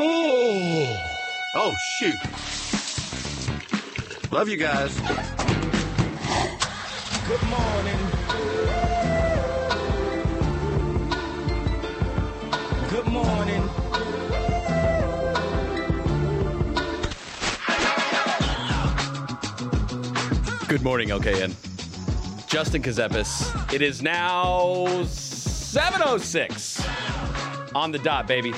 Oh, oh shoot. Love you guys. Good morning. Good morning. Good morning, LKN. Justin Kazepis. It is now 7.06 on the dot, baby.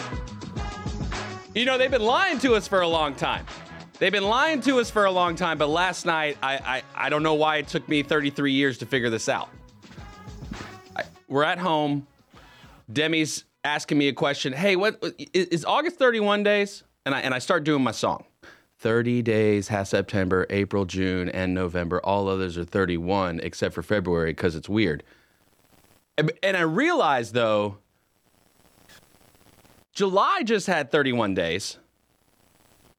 You know, they've been lying to us for a long time. They've been lying to us for a long time, but last night, I, I, I don't know why it took me 33 years to figure this out. I, we're at home. Demi's asking me a question. Hey, what is, is August 31 days? And I, and I start doing my song. 30 days has September, April, June, and November. All others are 31 except for February because it's weird. And, and I realized though, July just had 31 days.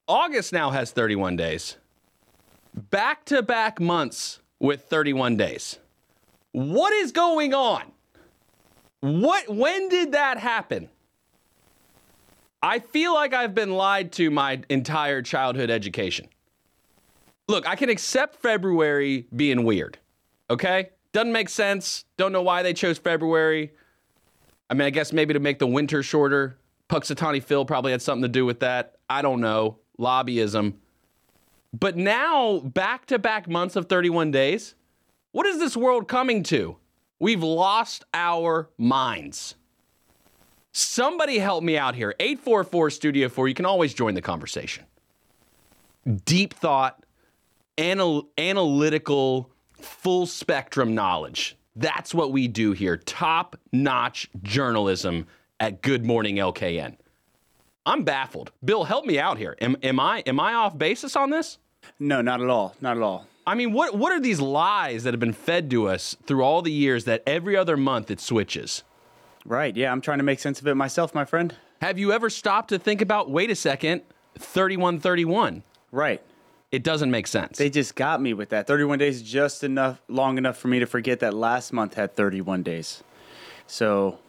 August now has 31 days. Back to back months with 31 days. What is going on? What when did that happen? I feel like I've been lied to my entire childhood education. Look, I can accept February being weird. Okay? Doesn't make sense. Don't know why they chose February. I mean, I guess maybe to make the winter shorter. Punxsutawney Phil probably had something to do with that. I don't know. Lobbyism. But now, back to back months of 31 days, what is this world coming to? We've lost our minds. Somebody help me out here. 844 Studio 4. You can always join the conversation. Deep thought, anal- analytical, full spectrum knowledge. That's what we do here. Top notch journalism at Good Morning LKN. I'm baffled. Bill, help me out here. Am, am I am I off basis on this? No, not at all. Not at all. I mean, what what are these lies that have been fed to us through all the years that every other month it switches? Right. Yeah, I'm trying to make sense of it myself, my friend. Have you ever stopped to think about, wait a second, 3131? Right. It doesn't make sense. They just got me with that. 31 days is just enough long enough for me to forget that last month had 31 days. So,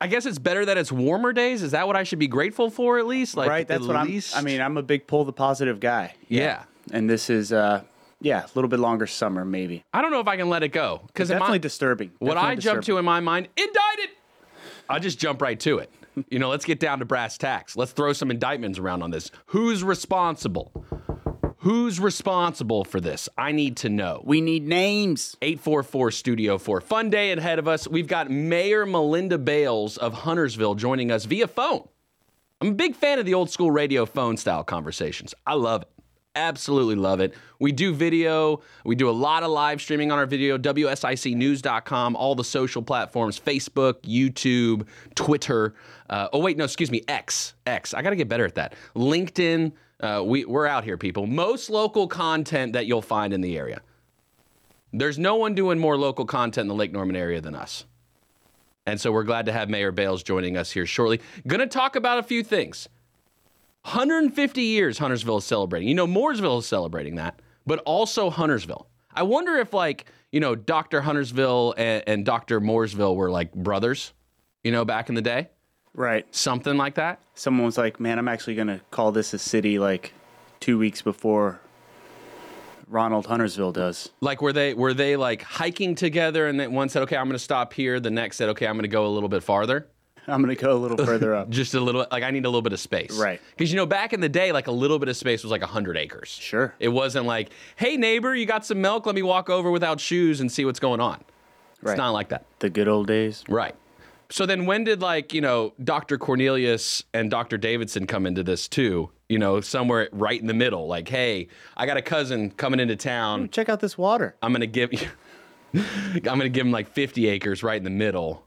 I guess it's better that it's warmer days. Is that what I should be grateful for at least? Like right, that's at what least? I'm I mean, I'm a big pull the positive guy. Yeah. And this is uh yeah, a little bit longer summer maybe. I don't know if I can let it go because Definitely disturbing. what Definitely I jump to in my mind, indicted. I just jump right to it. You know, let's get down to brass tacks. Let's throw some indictments around on this. Who's responsible? Who's responsible for this? I need to know. we need names. 844 Studio 4. Fun day ahead of us. We've got Mayor Melinda Bales of Huntersville joining us via phone. I'm a big fan of the old school radio phone style conversations. I love it. Absolutely love it. We do video. We do a lot of live streaming on our video, WSICnews.com, all the social platforms Facebook, YouTube, Twitter. Uh, oh, wait, no, excuse me, X. X. I got to get better at that. LinkedIn. Uh, we, we're out here, people. Most local content that you'll find in the area. There's no one doing more local content in the Lake Norman area than us. And so we're glad to have Mayor Bales joining us here shortly. Going to talk about a few things. 150 years Huntersville is celebrating. You know, Mooresville is celebrating that, but also Huntersville. I wonder if, like, you know, Dr. Huntersville and, and Dr. Mooresville were like brothers, you know, back in the day. Right. Something like that. Someone was like, "Man, I'm actually going to call this a city like 2 weeks before Ronald Huntersville does." Like, were they were they like hiking together, and then one said, "Okay, I'm going to stop here." The next said, "Okay, I'm going to go a little bit farther." I'm going to go a little further up. Just a little, like I need a little bit of space, Right. Because you know, back in the day, like a little bit of space was like hundred acres. Sure. It wasn't like, "Hey neighbor, you got some milk? Let me walk over without shoes and see what's going on." It's Right. not like that, The good old days. right? So then, when did like you know Dr. Cornelius and Dr. Davidson come into this too? You know, somewhere right in the middle. Like, hey, I got a cousin coming into town. Check out this water. I'm gonna give you. I'm gonna give him like 50 acres right in the middle.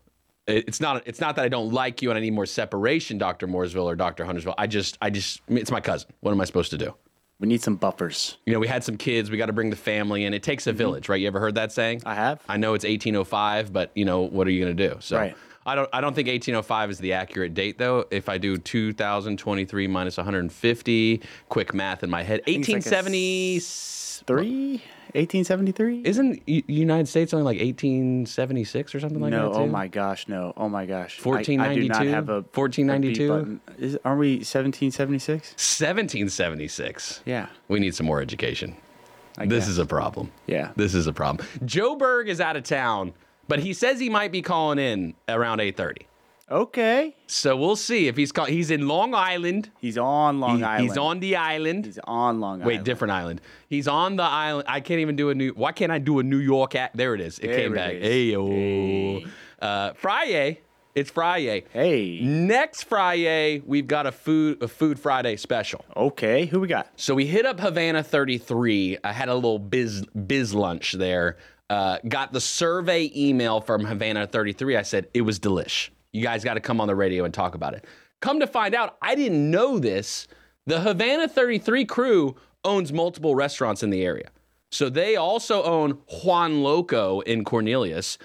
It's not. It's not that I don't like you and I need more separation, Doctor Mooresville or Doctor Huntersville. I just. I just. It's my cousin. What am I supposed to do? We need some buffers. You know, we had some kids. We got to bring the family in. It takes a mm-hmm. village, right? You ever heard that saying? I have. I know it's 1805, but you know what are you going to do? So Right. I don't. I don't think 1805 is the accurate date though. If I do 2023 minus 150, quick math in my head, 1873. like a 1870. Three? 1873? Isn't U- United States only like 1876 or something like no, that? too? oh my gosh, no. Oh my gosh. I- I, do not have a 1492? a B button. Is, aren't we 1776? 1776. Yeah. We need some more education. I this guess. is a problem. Yeah. This is a problem. Joe Berg is out of town, but he says he might be calling in around 8:30. Okay. So we'll see if he's call- he's in Long Island. He's on Long He- Island. He's on the island. He's on Long Island. Wait, different island. He's on the island. I can't even do a new. Why can't I do a New York act? There it is. It There came it back. is. Hey yo. Hey. Uh, Friday. It's Friday. Hey. Next Friday, we've got a food a Food Friday special. Okay. Who we got? So we hit up Havana 33. I had a little biz biz lunch there. Uh, got the survey email from Havana 33. I said it was delish. You guys got to come on the radio and talk about it. Come to find out, I didn't know this. The Havana 33 crew owns multiple restaurants in the area. So they also own Juan Loco in Cornelius,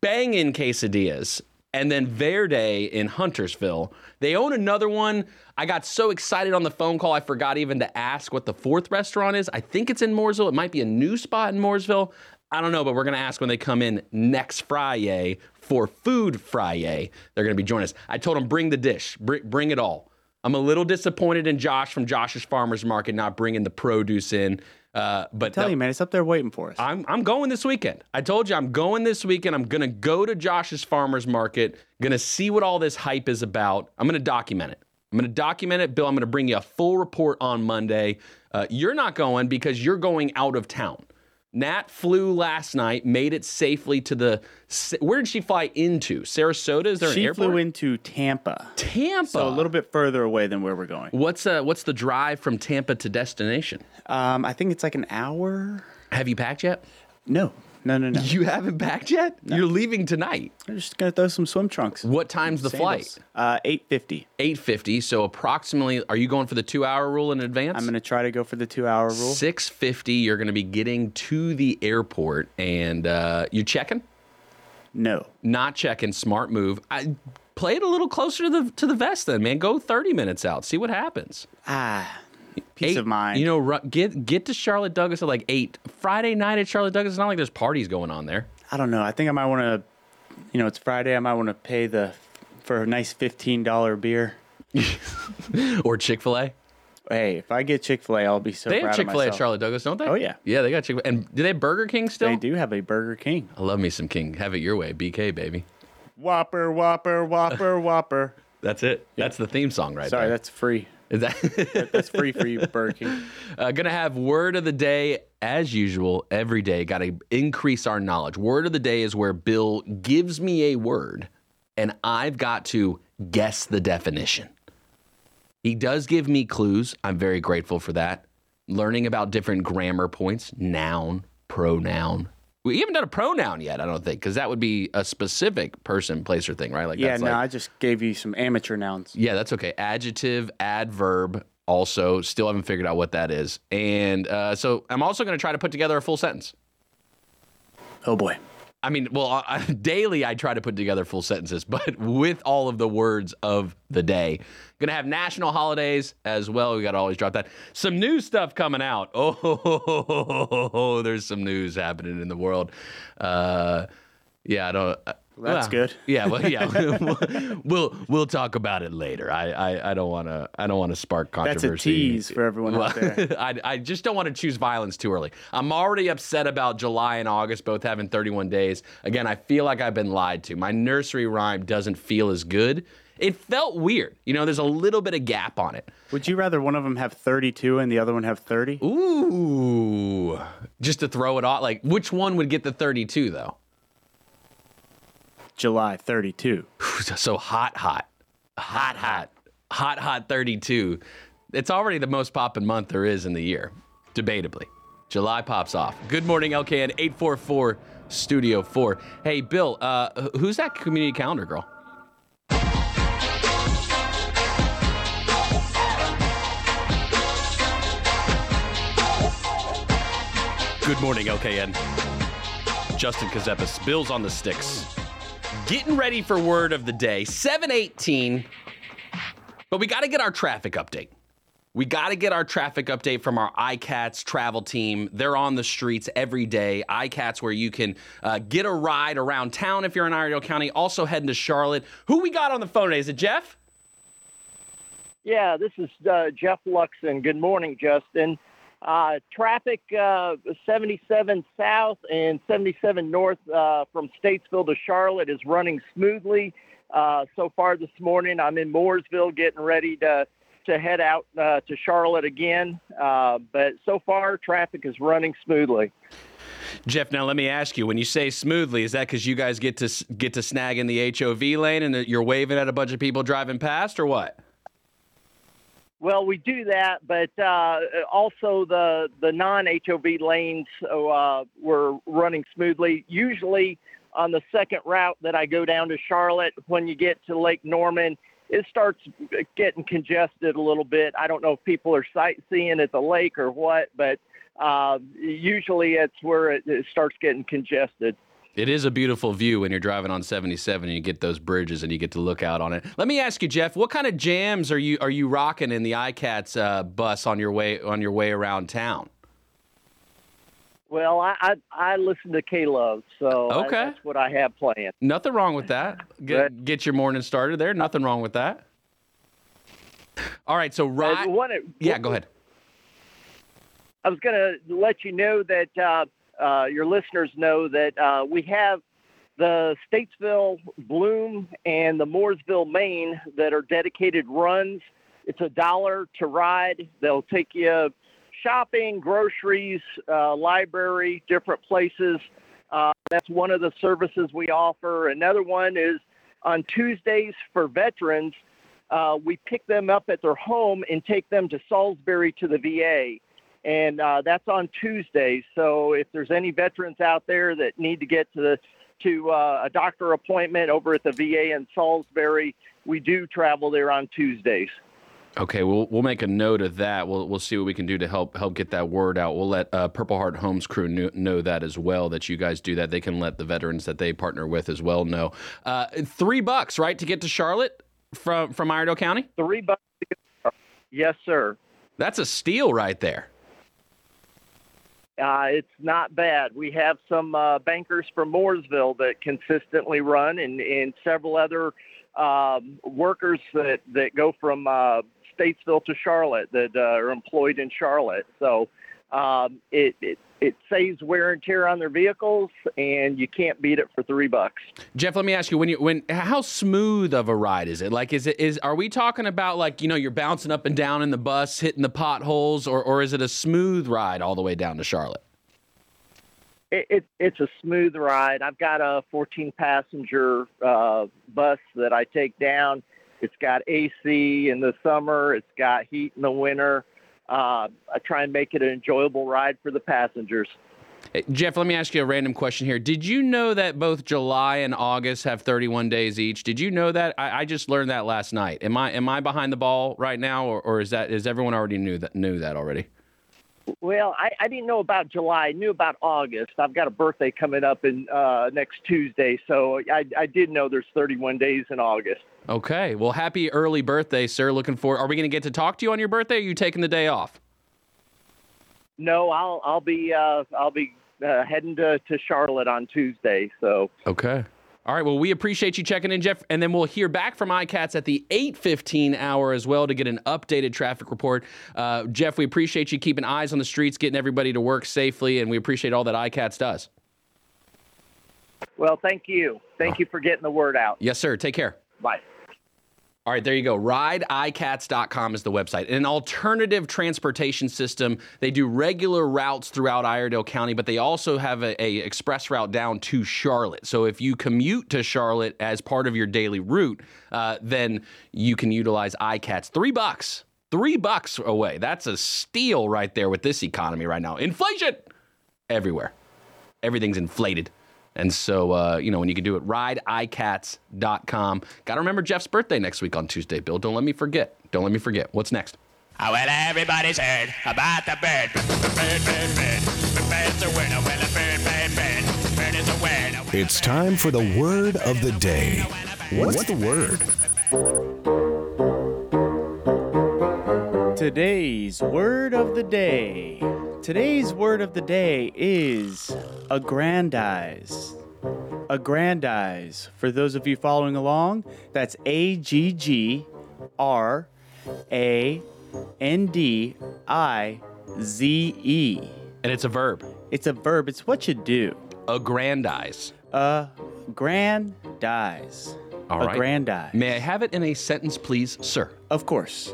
banging quesadillas, and then Verde in Huntersville. They own another one. I got so excited on the phone call, I forgot even to ask what the fourth restaurant is. I think it's in Mooresville. It might be a new spot in Mooresville. I don't know, but we're going to ask when they come in next Friday for Food Friday. They're going to be joining us. I told them, bring the dish, bring, bring it all. I'm a little disappointed in Josh from Josh's Farmers Market not bringing the produce in. Uh, but Tell that- you, man, it's up there waiting for us. I'm I'm going this weekend. I told you I'm going this weekend. I'm gonna go to Josh's Farmers Market. Gonna see what all this hype is about. I'm gonna document it. I'm gonna document it, Bill. I'm gonna bring you a full report on Monday. Uh, you're not going because you're going out of town. Nat flew last night, made it safely to the. Where did she fly into? Sarasota? Is there an airport? she flew into Tampa. Tampa. So a little bit further away than where we're going. What's uh What's the drive from Tampa to destination? Um, I think it's like an hour. Have you packed yet? No, no, no, no. You haven't packed yet. You're leaving tonight. I'm just gonna throw some swim trunks. What time's the flight? Uh, eight fifty. 850 so approximately are you going for the two hour rule in advance I'm gonna try to go for the two hour rule. 650 you're going to be getting to the airport and uh, you checking No. not checking smart move i play it a little closer to the to the vest then man go 30 minutes out see what happens Ah, peace Eight- of mind. you know get get to charlotte douglas at like 8 friday night at charlotte douglas it's not like there's parties going on there I don't know. I think I might want to. You know, it's Friday. I might want to pay the for a nice fifteen dollar beer. or chick-fil-a Hey, if I get Chick Fil A, I'll be so they have chick-fil-a at charlotte douglas don't they Oh, yeah. yeah they got chick-fil-a and do they have burger king still They do have a Burger King. i love me some king have it your way bk baby Whopper, Whopper, Whopper, Whopper. That's it. That's the theme song right Sorry, there. Sorry, that's free. Is that That's free for you, Burger King. uh, gonna have word of the day as usual every day. Got to increase our knowledge. Word of the day is where Bill gives me a word, and I've got to guess the definition. He does give me clues. I'm very grateful for that. Learning about different grammar points, noun, pronoun. We haven't done a pronoun yet, I don't think, because that would be a specific person, place, or thing, right? Like Yeah, that's no, like, I just gave you some amateur nouns. Yeah, that's okay. Adjective, adverb, also still haven't figured out what that is. And uh, so I'm also going to try to put together a full sentence. Oh boy. I mean, well, uh, daily I try to put together full sentences, but with all of the words of the day. Gonna have national holidays as well. We got to always drop that. Some new stuff coming out. Oh, there's some news happening in the world. Uh, yeah, I don't. Well, that's well, good. Yeah, well, yeah, we'll we'll talk about it later. I I, I don't want to I don't want to spark controversy. That's a tease for everyone out there. I, I just don't want to choose violence too early. I'm already upset about July and August both having 31 days. Again, I feel like I've been lied to. My nursery rhyme doesn't feel as good. It felt weird. You know, there's a little bit of gap on it. Would you rather one of them have 32 and the other one have 30? Ooh. Just to throw it off. Like, which one would get the 32, though? July 32. So hot, hot. Hot, hot. Hot, hot 32. It's already the most popping month there is in the year, debatably. July pops off. Good morning, LKN 844 Studio 4. Hey, Bill, uh, who's that community calendar girl? Good morning, LKN. Justin Kazepis, Bill's on the sticks. Getting ready for word of the day, 718. But we got to get our traffic update. We got to get our traffic update from our iCats travel team. They're on the streets every day. iCats, where you can uh, get a ride around town if you're in Iredell County. Also heading to Charlotte. Who we got on the phone today? Is it Jeff? Yeah, this is uh, Jeff Luxon. Good morning, Justin. Uh, traffic uh, 77 south and 77 north uh, from Statesville to Charlotte is running smoothly. Uh, so far this morning, I'm in Mooresville getting ready to to head out uh, to Charlotte again. Uh, but so far, traffic is running smoothly. Jeff, now let me ask you: When you say smoothly, is that because you guys get to get to snag in the HOV lane and you're waving at a bunch of people driving past, or what? Well, we do that, but uh, also the the non HOV lanes uh, were running smoothly. Usually, on the second route that I go down to Charlotte, when you get to Lake Norman, it starts getting congested a little bit. I don't know if people are sightseeing at the lake or what, but uh, usually it's where it, it starts getting congested. It is a beautiful view when you're driving on 77 and you get those bridges and you get to look out on it. Let me ask you, Jeff, what kind of jams are you are you rocking in the iCats uh, bus on your way on your way around town? Well, I I, I listen to K Love, so Okay. I, that's what I have planned. Nothing wrong with that. Get, get your morning started there. Nothing wrong with that. All right, so right. Yeah, go ahead. I was going to let you know that uh, uh, your listeners know that uh, we have the Statesville Bloom and the Mooresville Maine that are dedicated runs. It's a dollar to ride. They'll take you shopping, groceries, uh, library, different places. Uh, that's one of the services we offer. Another one is on Tuesdays for veterans. Uh, we pick them up at their home and take them to Salisbury to the VA and uh, that's on Tuesdays. So if there's any veterans out there that need to get to the to uh, a doctor appointment over at the VA in Salisbury, we do travel there on Tuesdays. Okay, we'll we'll make a note of that. We'll we'll see what we can do to help help get that word out. We'll let uh, Purple Heart Homes crew know, know that as well. That you guys do that. They can let the veterans that they partner with as well know. Uh, three bucks, right, to get to Charlotte from from Iredell County. Three bucks. to get- Yes, sir. That's a steal right there. Uh, it's not bad. We have some uh, bankers from Mooresville that consistently run, and, and several other um, workers that, that go from uh, Statesville to Charlotte that uh, are employed in Charlotte. So um, it, it it saves wear and tear on their vehicles, and you can't beat it for three bucks. Jeff, let me ask you when you when how smooth of a ride is it? Like is it is are we talking about like, you know, you're bouncing up and down in the bus, hitting the potholes or or is it a smooth ride all the way down to Charlotte? It, it, it's a smooth ride. I've got a 14 passenger uh, bus that I take down. It's got AC in the summer. It's got heat in the winter. Uh, I try and make it an enjoyable ride for the passengers. Hey, Jeff, let me ask you a random question here. Did you know that both July and August have 31 days each? Did you know that? I, I just learned that last night. Am I am I behind the ball right now, or, or is that is everyone already knew that knew that already? Well, I, I didn't know about July. I knew about August. I've got a birthday coming up in uh, next Tuesday, so I, I did know there's 31 days in August. Okay. Well, happy early birthday, sir. Looking forward. Are we going to get to talk to you on your birthday? Or are you taking the day off? No, I'll I'll be uh, I'll be uh, heading to, to Charlotte on Tuesday. So Okay. All right. Well, we appreciate you checking in, Jeff, and then we'll hear back from iCats at the 8:15 hour as well to get an updated traffic report. Uh, Jeff, we appreciate you keeping eyes on the streets, getting everybody to work safely, and we appreciate all that iCats does. Well, thank you. Thank you for getting the word out. Yes, sir. Take care. Bye. All right, there you go. RideICats.com is the website. An alternative transportation system. They do regular routes throughout Iredell County, but they also have a, a express route down to Charlotte. So if you commute to Charlotte as part of your daily route, uh, then you can utilize iCats. Three bucks. Three bucks away. That's a steal right there with this economy right now. Inflation everywhere. Everything's inflated. And so, uh, you know, when you can do it, rideicats.com. Got to remember Jeff's birthday next week on Tuesday, Bill. Don't let me forget. Don't let me forget. What's next? Ah, well, everybody's heard about the bird. Bird, bird, bird. Bird's a winner. Well, a bird, bird, bird. Bird is a winner. It's time for the word of the day. What's the word? Today's word of the day. Today's word of the day is aggrandize. Aggrandize. For those of you following along, that's A G G R A N D I Z E. And it's a verb. It's a verb, it's what you do. Aggrandize. Aggrandize. All right. Aggrandize. May I have it in a sentence, please, sir? Of course.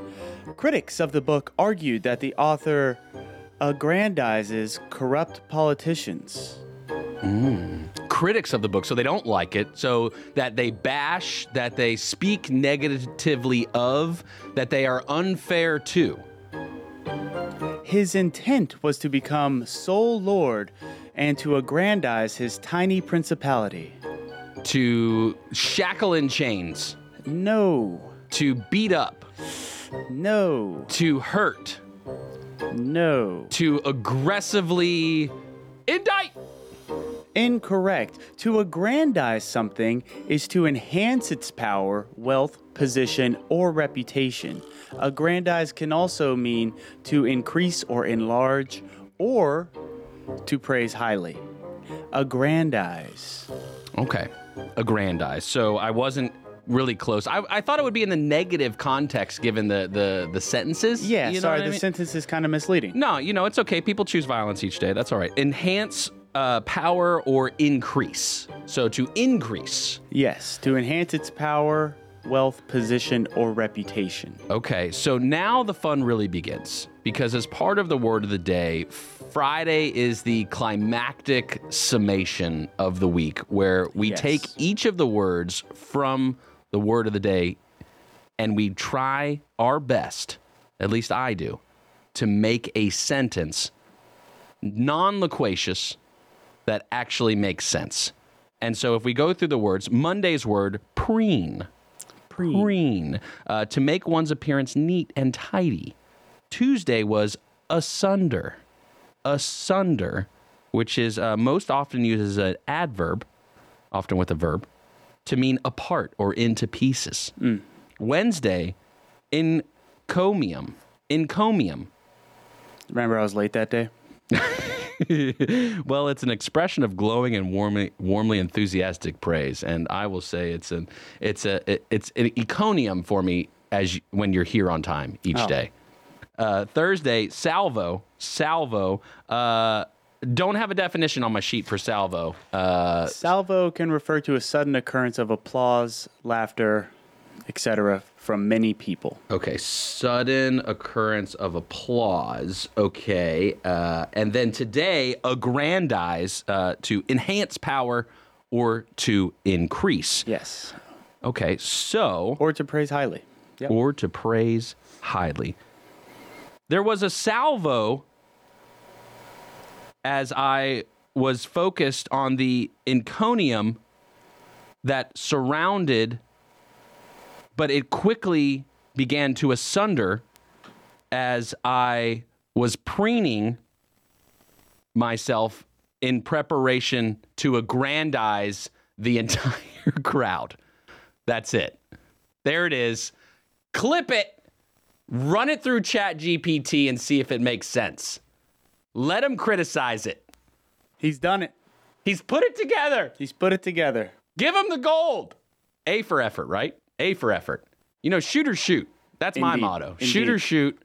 Critics of the book argued that the author aggrandizes corrupt politicians. Hmm. Critics of the book, so they don't like it, so that they bash, that they speak negatively of, that they are unfair to. His intent was to become sole lord and to aggrandize his tiny principality. to shackle in chains, No, to beat up, no, to hurt, no. to aggressively indict. Incorrect. To aggrandize something is to enhance its power, wealth, position, or reputation. Aggrandize can also mean to increase or enlarge, or to praise highly. Aggrandize. Okay, aggrandize. So I wasn't really close. I, I thought it would be in the negative context given the the, the sentences. Yeah, You know sorry, what I the mean? sentence is kind of misleading. No, you know, it's okay. People choose violence each day. That's all right. Enhance uh, power or increase. So to increase. Yes, to enhance its power, wealth, position, or reputation. Okay, so now the fun really begins because as part of the word of the day, Friday is the climactic summation of the week where we Yes. take each of the words from the word of the day and we try our best, at least I do, to make a sentence non loquacious that actually makes sense. And so if we go through the words, Monday's word, preen preen, uh, to make one's appearance neat and tidy. Tuesday was asunder, asunder, which is uh, most often used as an adverb, often with a verb, to mean apart or into pieces. Wednesday, encomium, encomium. Remember, I was late that day? well, it's an expression of glowing and warmly, warmly enthusiastic praise, and I will say it's an it's a it- it's an econium for me as you, when you're here on time each Oh. day. Uh, Thursday, salvo, salvo. Uh, don't have a definition on my sheet for salvo. Uh, Salvo can refer to a sudden occurrence of applause, laughter, etc. from many people. Okay, sudden occurrence of applause. Okay, uh, and then today, aggrandize uh, to enhance power or to increase. Yes. Okay, so Or to praise highly. Yep. or to praise highly. There was a salvo as I was focused on the enconium that surrounded, but it quickly began to asunder as I was preening myself in preparation to aggrandize the entire crowd. That's it. There it is. Clip it, run it through Chat GPT and see if it makes sense. Let him criticize it. He's done it. He's put it together. He's put it together. Give him the gold. A for effort, right? A for effort. You know, shoot or shoot. That's my Indeed. motto. Shoot or shoot.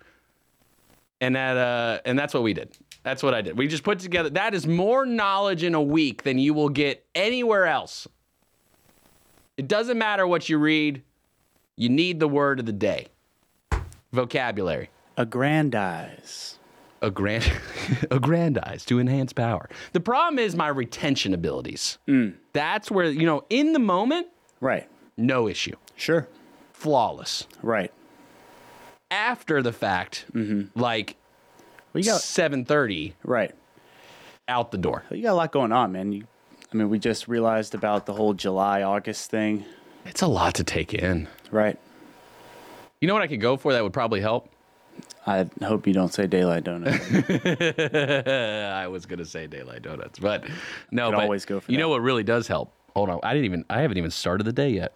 And that uh and that's what we did. That's what I did. We just put together that is more knowledge in a week than you will get anywhere else. It doesn't matter what you read. You need the word of the day. Vocabulary. Aggrandize. Aggrand- aggrandize to enhance power. The problem is my retention abilities. Mm. That's where, you know, in the moment, Right. no issue. Sure. Flawless. Right. After the fact, mm-hmm. like we got 7:30 right. out the door. You got a lot going on, man. You, I mean, we just realized about the whole July August thing. It's a lot to take in. Right. You know what I could go for that would probably help? I hope you don't say daylight donuts. I was gonna say daylight donuts, but no. But always go for You that. know what really does help? Hold on, I didn't even. I haven't even started the day yet.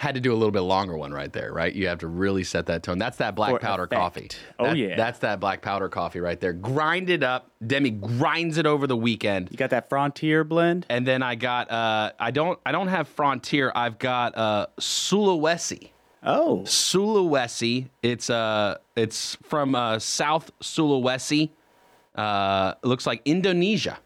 Had to do a little bit longer one right there, right? You have to really set that tone. That's that black For powder effect. coffee. Oh, That- yeah. That's that black powder coffee right there. Grind it up. Demi grinds it over the weekend. You got that Frontier blend? And then I got uh I don't I don't have Frontier. I've got uh Sulawesi. Oh, Sulawesi. It's uh it's from uh South Sulawesi. Uh looks like Indonesia.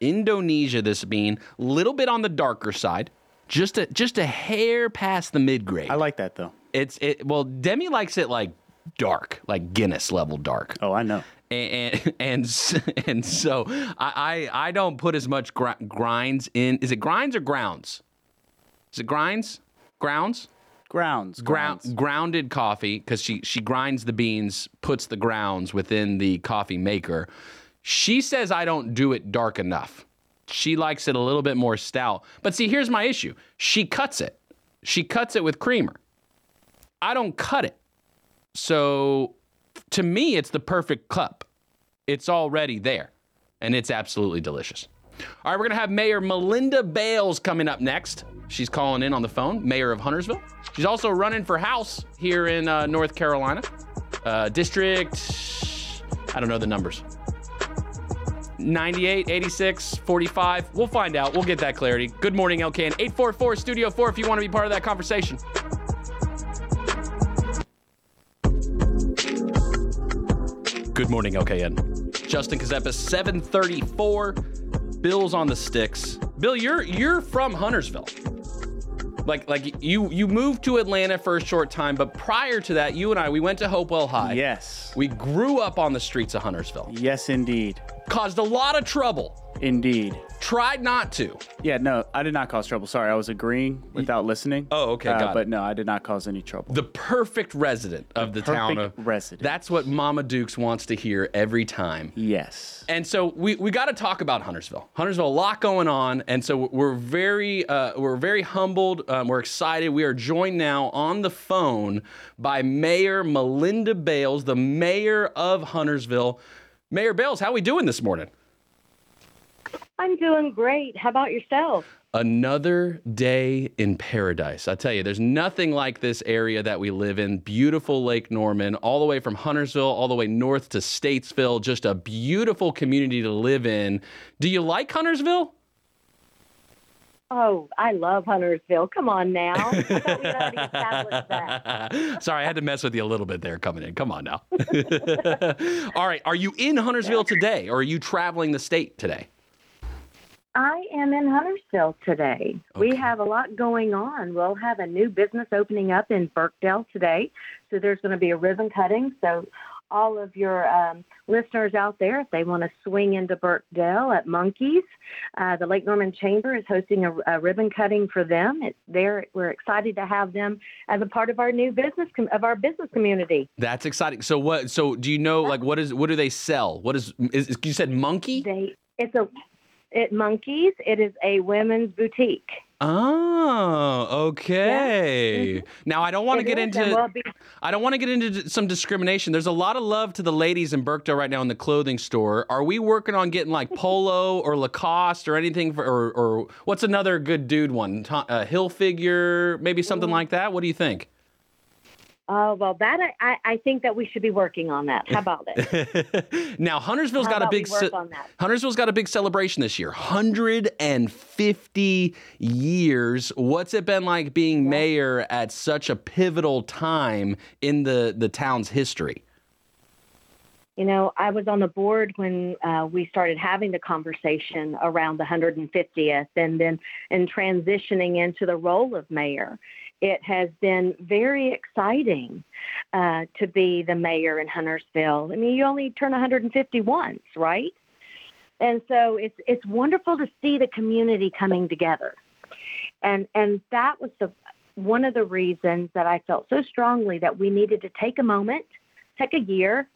Indonesia this bean, little bit on the darker side. Just a just a hair past the mid grade. I like that though. it's it well Demi likes it like dark, like Guinness level dark Oh, I know. and and and so I I, I don't put as much gr- grinds in. Is it grinds or grounds? Is it grinds? Grounds? Grounds. Ground grounds. grounded coffee because she she grinds the beans, puts the grounds within the coffee maker. She says I don't do it dark enough. She likes it a little bit more stout. But see, here's my issue. She cuts it. She cuts it with creamer. I don't cut it. So to me, it's the perfect cup. It's already there, and it's absolutely delicious. All right, we're gonna have Mayor Melinda Bales coming up next. She's calling in on the phone, Mayor of Huntersville. She's also running for House here in uh, North Carolina, uh, District. I don't know the numbers. 98, 86, 45. We'll find out. We'll get that clarity. Good morning, LKN. 844 Studio 4 if you want to be part of that conversation. Good morning, LKN. Justin Kazepis, 734. Bill's on the sticks. Bill, you're you're from Huntersville. Like like you you moved to Atlanta for a short time, but prior to that, you and I we went to Hopewell High. Yes. We grew up on the streets of Huntersville. Yes, indeed. Caused a lot of trouble. Indeed. Tried not to. Yeah, no, I did not cause trouble. Sorry, I was agreeing without listening. Oh, okay, Uh, got it. but no, I did not cause any trouble. The perfect resident of the, town of perfect resident. That's what Mama Dukes wants to hear every time. yes. And so we, we got to talk about Huntersville. Huntersville, a lot going on, and so we're very uh, we're very humbled. Um, we're excited. We are joined now on the phone by Mayor Melinda Bales, the mayor of Huntersville. Mayor Bales, how are we doing this morning? I'm doing great. How about yourself? Another day in paradise. I tell you, there's nothing like this area that we live in. Beautiful Lake Norman, all the way from Huntersville, all the way north to Statesville. Just a beautiful community to live in. Do you like Huntersville? Oh, I love Huntersville. Come on now. I thought we'd already established that. Sorry, I had to mess with you a little bit there coming in. Come on now. all right. Are you in Huntersville today or are you traveling the state today? I am in Huntersville today. Okay. We have a lot going on. We'll have a new business opening up in Birkdale today. So there's going to be a ribbon cutting. So all of your um, listeners out there, if they want to swing into Birkdale at Monkeys, uh, the Lake Norman Chamber is hosting a, a ribbon cutting for them. It's there. We're excited to have them as a part of our new business com- of our business community. That's exciting. So what so do you know like what is what do they sell? What is, is you said monkey? They it's a it Monkeys. It is a women's boutique. Oh, okay. Now I don't want to get into we'll be- I don't want to get into some discrimination. There's a lot of love to the ladies in Birkdale right now in the clothing store. Are we working on getting like Polo or Lacoste or anything for or, or what's another good dude one? Uh, Hilfiger, maybe something like that. What do you think? Oh well, that I, I I think that we should be working on that. How about it? now Huntersville's How got a big ce-? Huntersville's got a big celebration this year. 150 years. What's it been like being mayor at such a pivotal time in the the town's history? You know, I was on the board when uh, we started having the conversation around the 150th, and then in transitioning into the role of mayor. It has been very exciting uh, to be the mayor in Huntersville. I mean, you only turn 150 once, right? And so it's it's wonderful to see the community coming together, and and that was the one of the reasons that I felt so strongly that we needed to take a moment, take a year,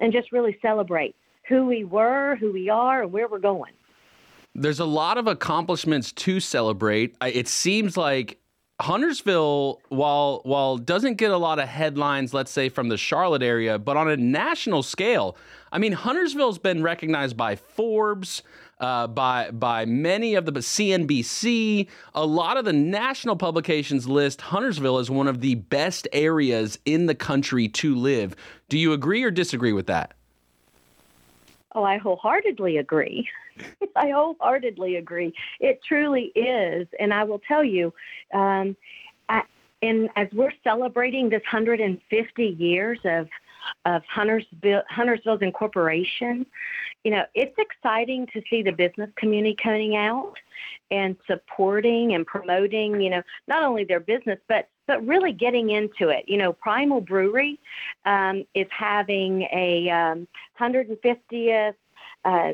and just really celebrate who we were, who we are, and where we're going. There's a lot of accomplishments to celebrate. It seems like Huntersville, while while doesn't get a lot of headlines, let's say from the Charlotte area, but on a national scale, I mean, Huntersville's been recognized by Forbes, uh, by by many of the CNBC. A lot of the national publications list Huntersville as one of the best areas in the country to live. Do you agree or disagree with that? Oh, I wholeheartedly agree. I wholeheartedly agree. It truly is, and I will tell you, um, I, and as we're celebrating this 150 years of of Huntersville, Huntersville's incorporation, you know, it's exciting to see the business community coming out and supporting and promoting, you know, not only their business but but really getting into it. You know, Primal Brewery um, is having a um, 150th. Uh,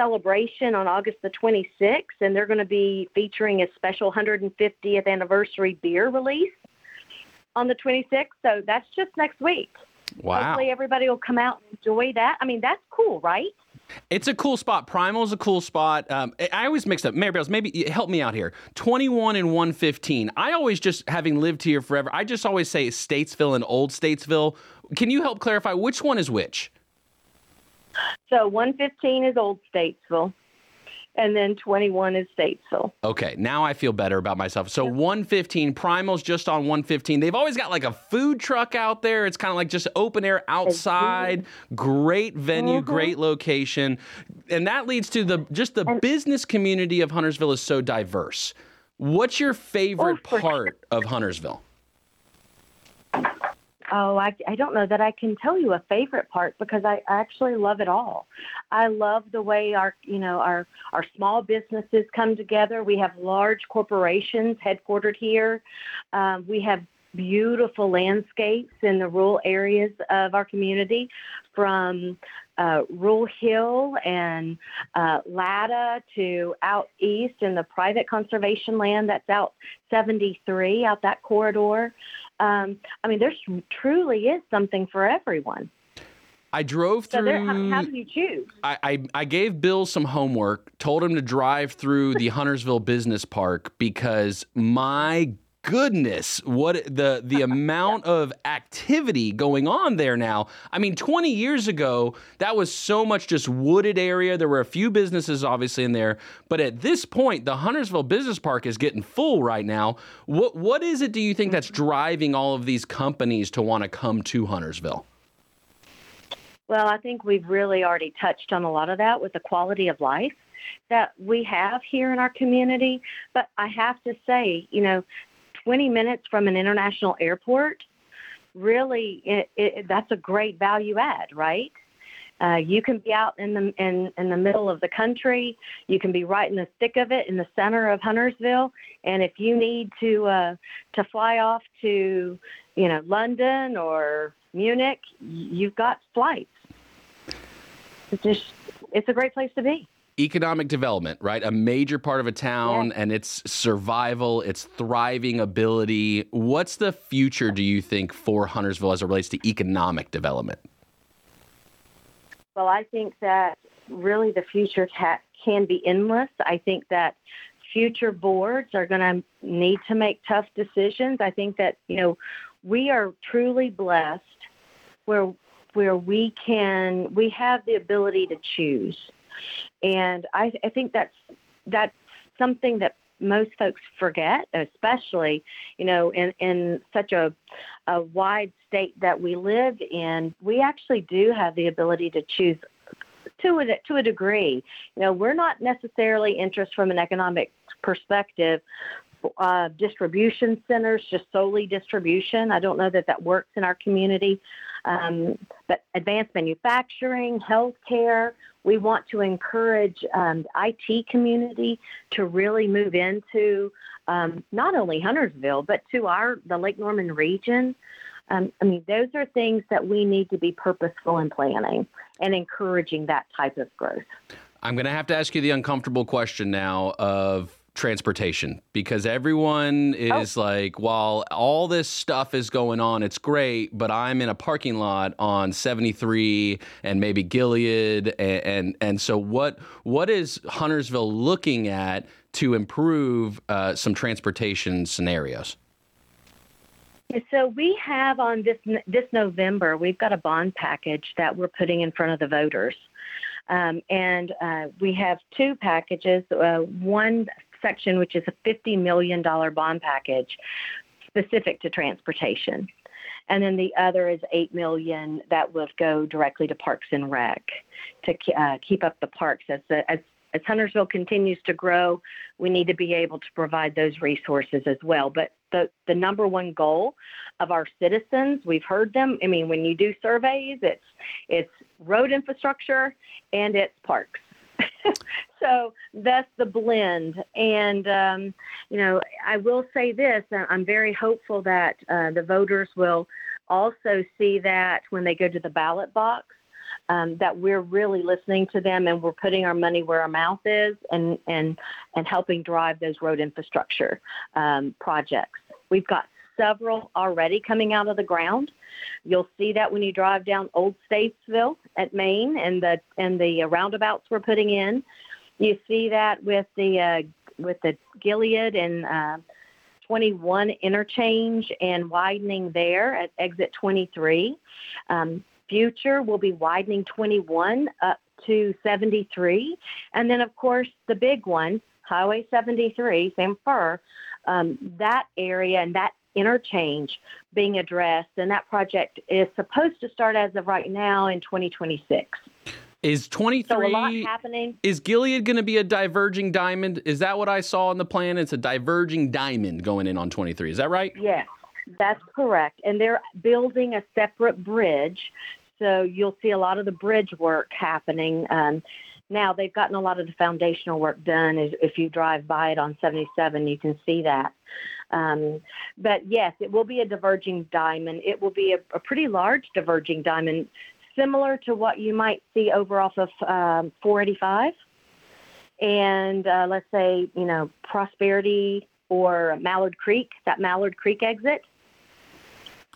celebration on August the 26th, and they're going to be featuring a special 150th anniversary beer release on the 26th. So that's just next week. Wow. Hopefully, everybody will come out and enjoy that. I mean, that's cool, right? It's a cool spot. Primal's a cool spot. Um, I always mix up. Mayor Bales, maybe help me out here. 21 and 115. I always just, having lived here forever, I just always say Statesville and Old Statesville. Can you help clarify which one is which? So 115 is Old Statesville, and then 21 is Statesville. Okay, now I feel better about myself. So 115, Primal's just on 115. They've always got like a food truck out there. It's kind of like just open air outside. Great venue, mm-hmm. great location. And that leads to the just the business community of Huntersville is so diverse. What's your oh, favorite Oh, part of Huntersville? Oh, I, I don't know that I can tell you a favorite part because I actually love it all. I love the way our, you know, our our small businesses come together. We have large corporations headquartered here. Um, we have beautiful landscapes in the rural areas of our community, from uh, Rural Hill and uh, Latta to out east in the private conservation land that's out 73 out that corridor. Um, I mean, there truly is something for everyone. I drove So through. there, how, how do you choose? I, I, I gave Bill some homework, told him to drive through the Huntersville Business Park because my goodness, what the the amount of activity going on there now. I mean, 20 years ago, that was so much just wooded area. There were a few businesses obviously in there, but at this point, the Huntersville Business Park is getting full right now. What what is it do you think that's mm-hmm. driving all of these companies to want to come to Huntersville? Well, I think we've really already touched on a lot of that with the quality of life that we have here in our community. But I have to say, you know, 20 minutes from an international airport, really, it, it, that's a great value add, right? Uh, you can be out in the in, in the middle of the country. You can be right in the thick of it, in the center of Huntersville. And if you need to uh, to fly off to, you know, London or Munich, you've got flights. It's just it's a great place to be. Economic development, right? A major part of a town and its survival, its thriving ability. What's the future, do you think, for Huntersville as it relates to economic development? Well, I think that really the future ca- can be endless. I think that future boards are going to need to make tough decisions. I think that, you know, we are truly blessed where where we can we have the ability to choose. And I, I think that's that's something that most folks forget, especially, you know, in, in such a, a wide state that we live in, we actually do have the ability to choose to a, to a degree. You know, we're not necessarily interested from an economic perspective. Uh, distribution centers, just solely distribution. I don't know that that works in our community. Um, but advanced manufacturing, healthcare, we want to encourage um, the IT community to really move into um, not only Huntersville, but to our the Lake Norman region. Um, I mean, those are things that we need to be purposeful in planning and encouraging that type of growth. I'm going to have to ask you the uncomfortable question now of transportation because everyone is like, while all this stuff is going on, it's great, but I'm in a parking lot on 73 and maybe Gilead, and and, and so what what is Huntersville looking at to improve uh, some transportation scenarios? So we have on this this November, we've got a bond package that we're putting in front of the voters. Um, and uh, we have two packages. Uh, one section, which is a $50 million bond package specific to transportation. And then the other is eight million that would go directly to Parks and Rec to uh, keep up the parks as the, as as Huntersville continues to grow, we need to be able to provide those resources as well. But the, the number one goal of our citizens, we've heard them. I mean, when you do surveys, it's it's road infrastructure and it's parks. so that's the blend. And, um, you know, I will say this I'm very hopeful that uh, the voters will also see that when they go to the ballot box. Um, that we're really listening to them and we're putting our money where our mouth is and and and helping drive those road infrastructure um, projects. We've got several already coming out of the ground. You'll see that when you drive down Old Statesville at Main and the and the roundabouts we're putting in. You see that with the uh, with the Gilead and uh, 21 interchange and widening there at exit 23. Um, future will be widening 21 up to 73, and then of course the big one, Highway 73, Sam Furr. Um, that area and that interchange being addressed, and that project is supposed to start as of right now in 2026. Is 23 so a lot happening. Is Gilead going to be a diverging diamond? Is that what I saw in the plan? It's a diverging diamond going in on 23. Is that right? Yes, that's correct. And they're building a separate bridge. So you'll see a lot of the bridge work happening. Um, now they've gotten a lot of the foundational work done. If you drive by it on 77, you can see that. Um, but yes, it will be a diverging diamond. It will be a, a, pretty large diverging diamond, similar to what you might see over off of um, 485. And uh, let's say, you know, Prosperity or Mallard Creek, that Mallard Creek exit,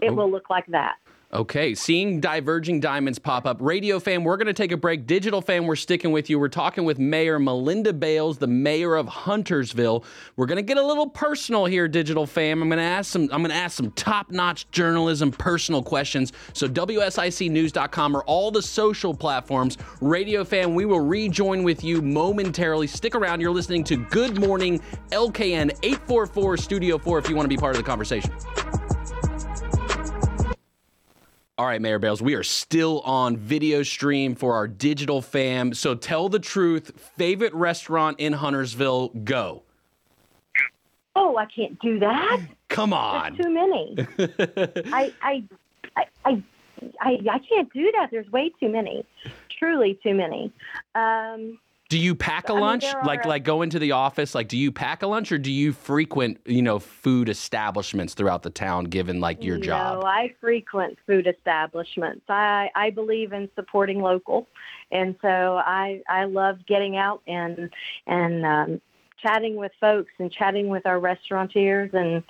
it oh. will look like that. Okay, seeing diverging diamonds pop up. Radio fam, we're going to take a break. Digital fam, we're sticking with you. We're talking with Mayor Melinda Bales, the mayor of Huntersville. We're going to get a little personal here, digital fam. I'm going to ask some I'm going to ask some top-notch journalism personal questions. So wsicnews.com or all the social platforms. Radio fam, we will rejoin with you momentarily. Stick around. You're listening to Good Morning LKN 844 Studio 4 if you want to be part of the conversation. All right, Mayor Bales, we are still on video stream for our digital fam. So tell the truth. Favorite restaurant in Huntersville, go. Oh, I can't do that. Come on. There's too many. I, I, I, I, I, I can't do that. There's way too many. Truly too many. Um, do you pack a lunch? Mean, like like go into the office? Like do you pack a lunch or do you frequent, you know, food establishments throughout the town given like your job? No, I frequent food establishments. I I believe in supporting local. And so I I love getting out and and um chatting with folks and chatting with our restaurateurs and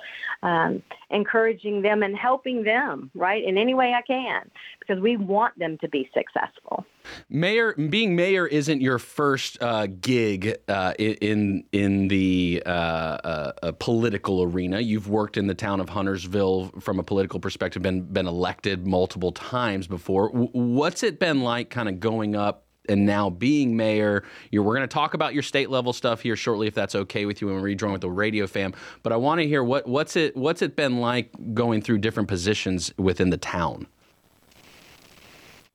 um, encouraging them and helping them, right, in any way I can, because we want them to be successful. Mayor, being mayor isn't your first uh, gig uh, in in the uh, uh political arena. You've worked in the town of Huntersville from a political perspective, been been elected multiple times before. what's it been like, kind of going up and now being mayor. You're, we're going to talk about your state level stuff here shortly, if that's okay with you, we rejoin with the radio fam. But I want to hear what what's it what's it been like going through different positions within the town.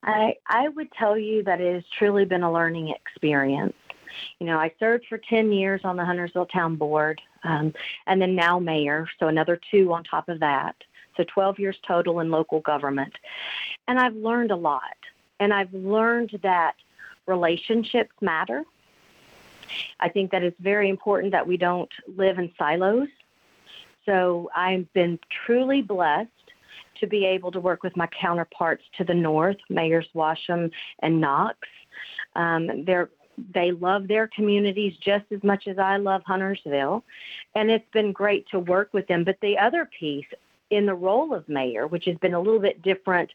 I I would tell you that it has truly been a learning experience. You know, I served for 10 years on the Huntersville Town Board, um, and then now mayor, so another two on top of that. So 12 years total in local government. And I've learned a lot. And I've learned that relationships matter. I think that it's very important that we don't live in silos. So I've been truly blessed to be able to work with my counterparts to the north, Mayors Washam and Knox. Um, they're they love their communities just as much as I love Huntersville, and it's been great to work with them. But the other piece in the role of mayor, which has been a little bit different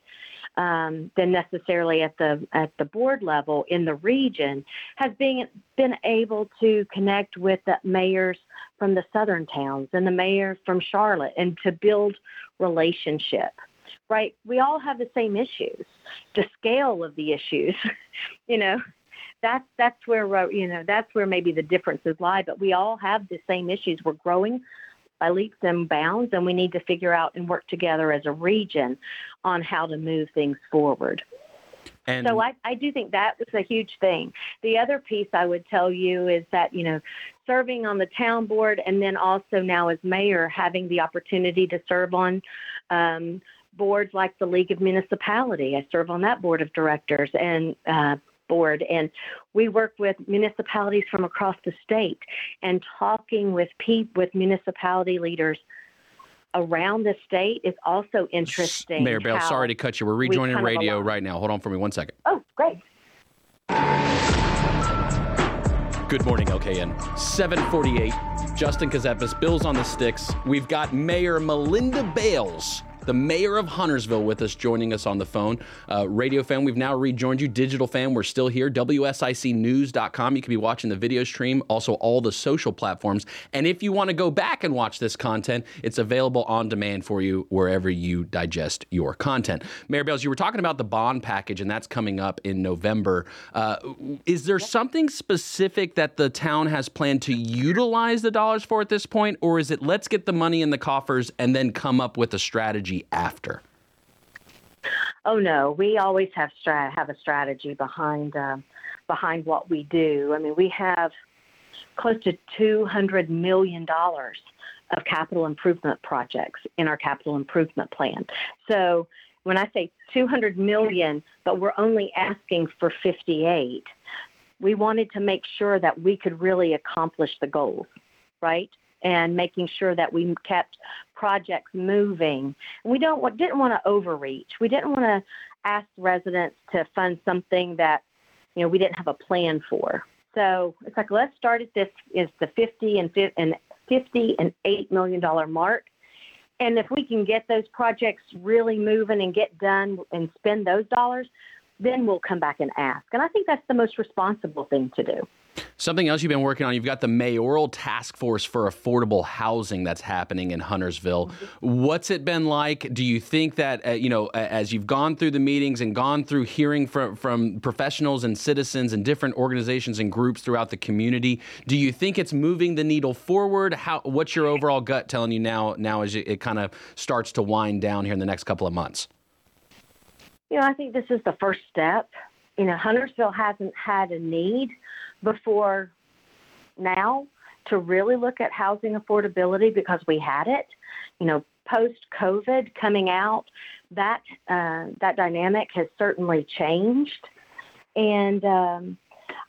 um, than necessarily at the at the board level in the region, has been been able to connect with the mayors from the southern towns and the mayor from Charlotte, and to build relationship. Right? We all have the same issues. The scale of the issues, you know, that's that's where you know that's where maybe the differences lie. But we all have the same issues. We're growing by leaps and bounds, and we need to figure out and work together as a region on how to move things forward. And So I, I do think that was a huge thing. The other piece I would tell you is that, you know, serving on the town board and then also now as mayor, having the opportunity to serve on um, boards like the League of Municipality. I serve on that board of directors and uh, and we work with municipalities from across the state and talking with pe- with municipality leaders around the state is also interesting. Mayor Bell, sorry to cut you. We're rejoining of radio right now. Hold on for me one second. Oh, great. Good morning, LKN. 748. Justin Ckezepis, Bills on the Sticks. We've got Mayor Melinda Bales, the mayor of Huntersville, with us, joining us on the phone. Uh, radio fan, we've now rejoined you. Digital fan, we're still here. WSICnews.com. You can be watching the video stream, also all the social platforms. And if you want to go back and watch this content, it's available on demand for you wherever you digest your content. Mayor Bales, you were talking about the bond package, and that's coming up in November. Uh, is there something specific that the town has planned to utilize the dollars for at this point, or is it let's get the money in the coffers and then come up with a strategy after? Oh no, we always have stra- have a strategy behind um, behind what we do. I mean, we have close to two hundred million dollars of capital improvement projects in our capital improvement plan. So when I say two hundred million, but we're only asking for fifty eight, we wanted to make sure that we could really accomplish the goals, right? And making sure that we kept projects moving. We don't didn't want to overreach. We didn't want to ask residents to fund something that you know we didn't have a plan for. So it's like let's start at this is the 50 and fif- and 50 and 8 million dollar mark. And if we can get those projects really moving and get done and spend those dollars, then we'll come back and ask. And I think that's the most responsible thing to do. Something else you've been working on, you've got the mayoral task force for affordable housing that's happening in Huntersville. What's it been like? Do you think that, uh, you know, as you've gone through the meetings and gone through hearing from, from professionals and citizens and different organizations and groups throughout the community, do you think it's moving the needle forward? How, what's your overall gut telling you now, now as it, it kind of starts to wind down here in the next couple of months? You know, I think this is the first step. You know, Huntersville hasn't had a need before now to really look at housing affordability because we had it. You know, post COVID coming out, that uh, that dynamic has certainly changed, and um,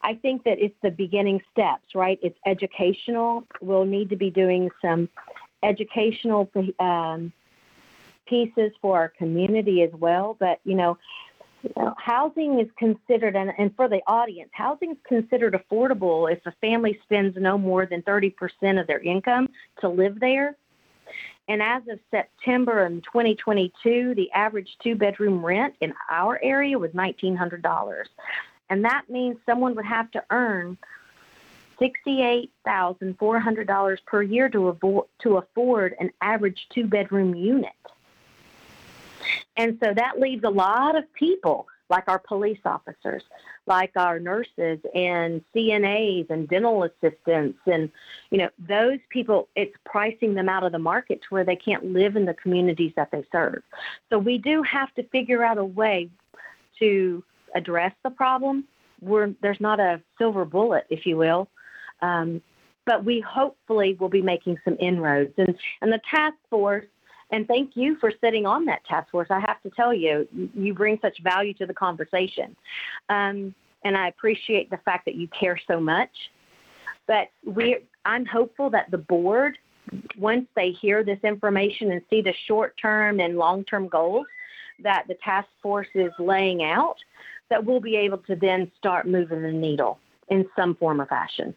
I think that it's the beginning steps. Right? It's educational. We'll need to be doing some educational um, pieces for our community as well. But you know, you know, housing is considered, and, and for the audience, housing is considered affordable if a family spends no more than 30% of their income to live there. And as of September in 2022, the average two bedroom rent in our area was $1,900. And that means someone would have to earn $68,400 per year to, avo- to afford an average two bedroom unit. And so that leaves a lot of people, like our police officers, like our nurses and CNAs and dental assistants, and you know those people. It's pricing them out of the market to where they can't live in the communities that they serve. So we do have to figure out a way to address the problem. We're, there's not a silver bullet, if you will. Um, but we hopefully will be making some inroads. And, and the task force and thank you for sitting on that task force. I have to tell you, you bring such value to the conversation. Um, and I appreciate the fact that you care so much. But we, I'm hopeful that the board, once they hear this information and see the short term and long term goals that the task force is laying out, that we'll be able to then start moving the needle in some form or fashion.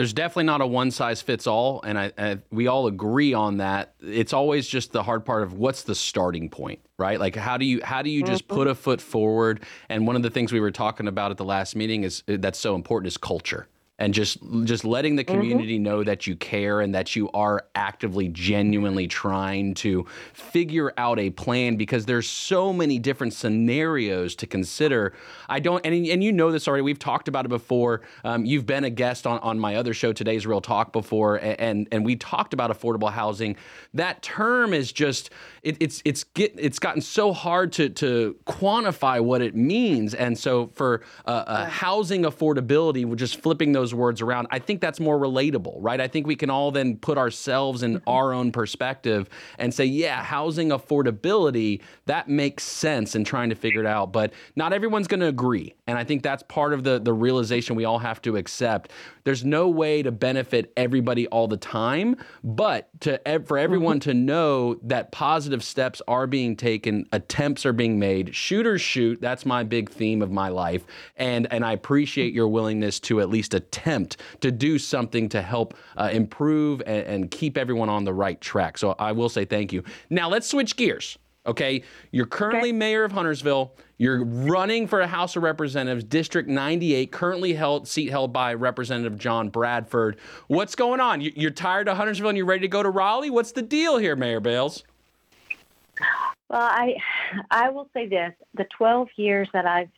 There's definitely not a one size fits all, and I, I, we all agree on that. It's always just the hard part of what's the starting point, right? Like how do you how do you just mm-hmm. put a foot forward? And one of the things we were talking about at the last meeting is that's so important is culture and just just letting the community know that you care and that you are actively genuinely trying to figure out a plan because there's so many different scenarios to consider. I don't and, and you know this already we've talked about it before. Um, you've been a guest on, on my other show today's real talk before and, and and we talked about affordable housing. That term is just it, it's it's get it's gotten so hard to to quantify what it means. And so for uh, uh, housing affordability we're just flipping those words around. I think that's more relatable right? I think we can all then put ourselves in mm-hmm. our own perspective and say yeah housing affordability that makes sense in trying to figure it out. But not everyone's going to agree. And i think that's part of the the realization we all have to accept. There's no way to benefit everybody all the time but to for everyone mm-hmm. to know that positive steps are being taken attempts are being made. Shooters shoot. That's my big theme of my life. And and i appreciate your willingness to at least attempt to do something to help uh, improve and, and keep everyone on the right track so i will say thank you now let's switch gears Okay, you're currently mayor of Huntersville. You're running for a House of Representatives, District 98, currently held seat held by Representative John Bradford. What's going on? You- You're tired of Huntersville and you're ready to go to Raleigh? What's the deal here, Mayor Bales? Well, I I will say this: the 12 years that I've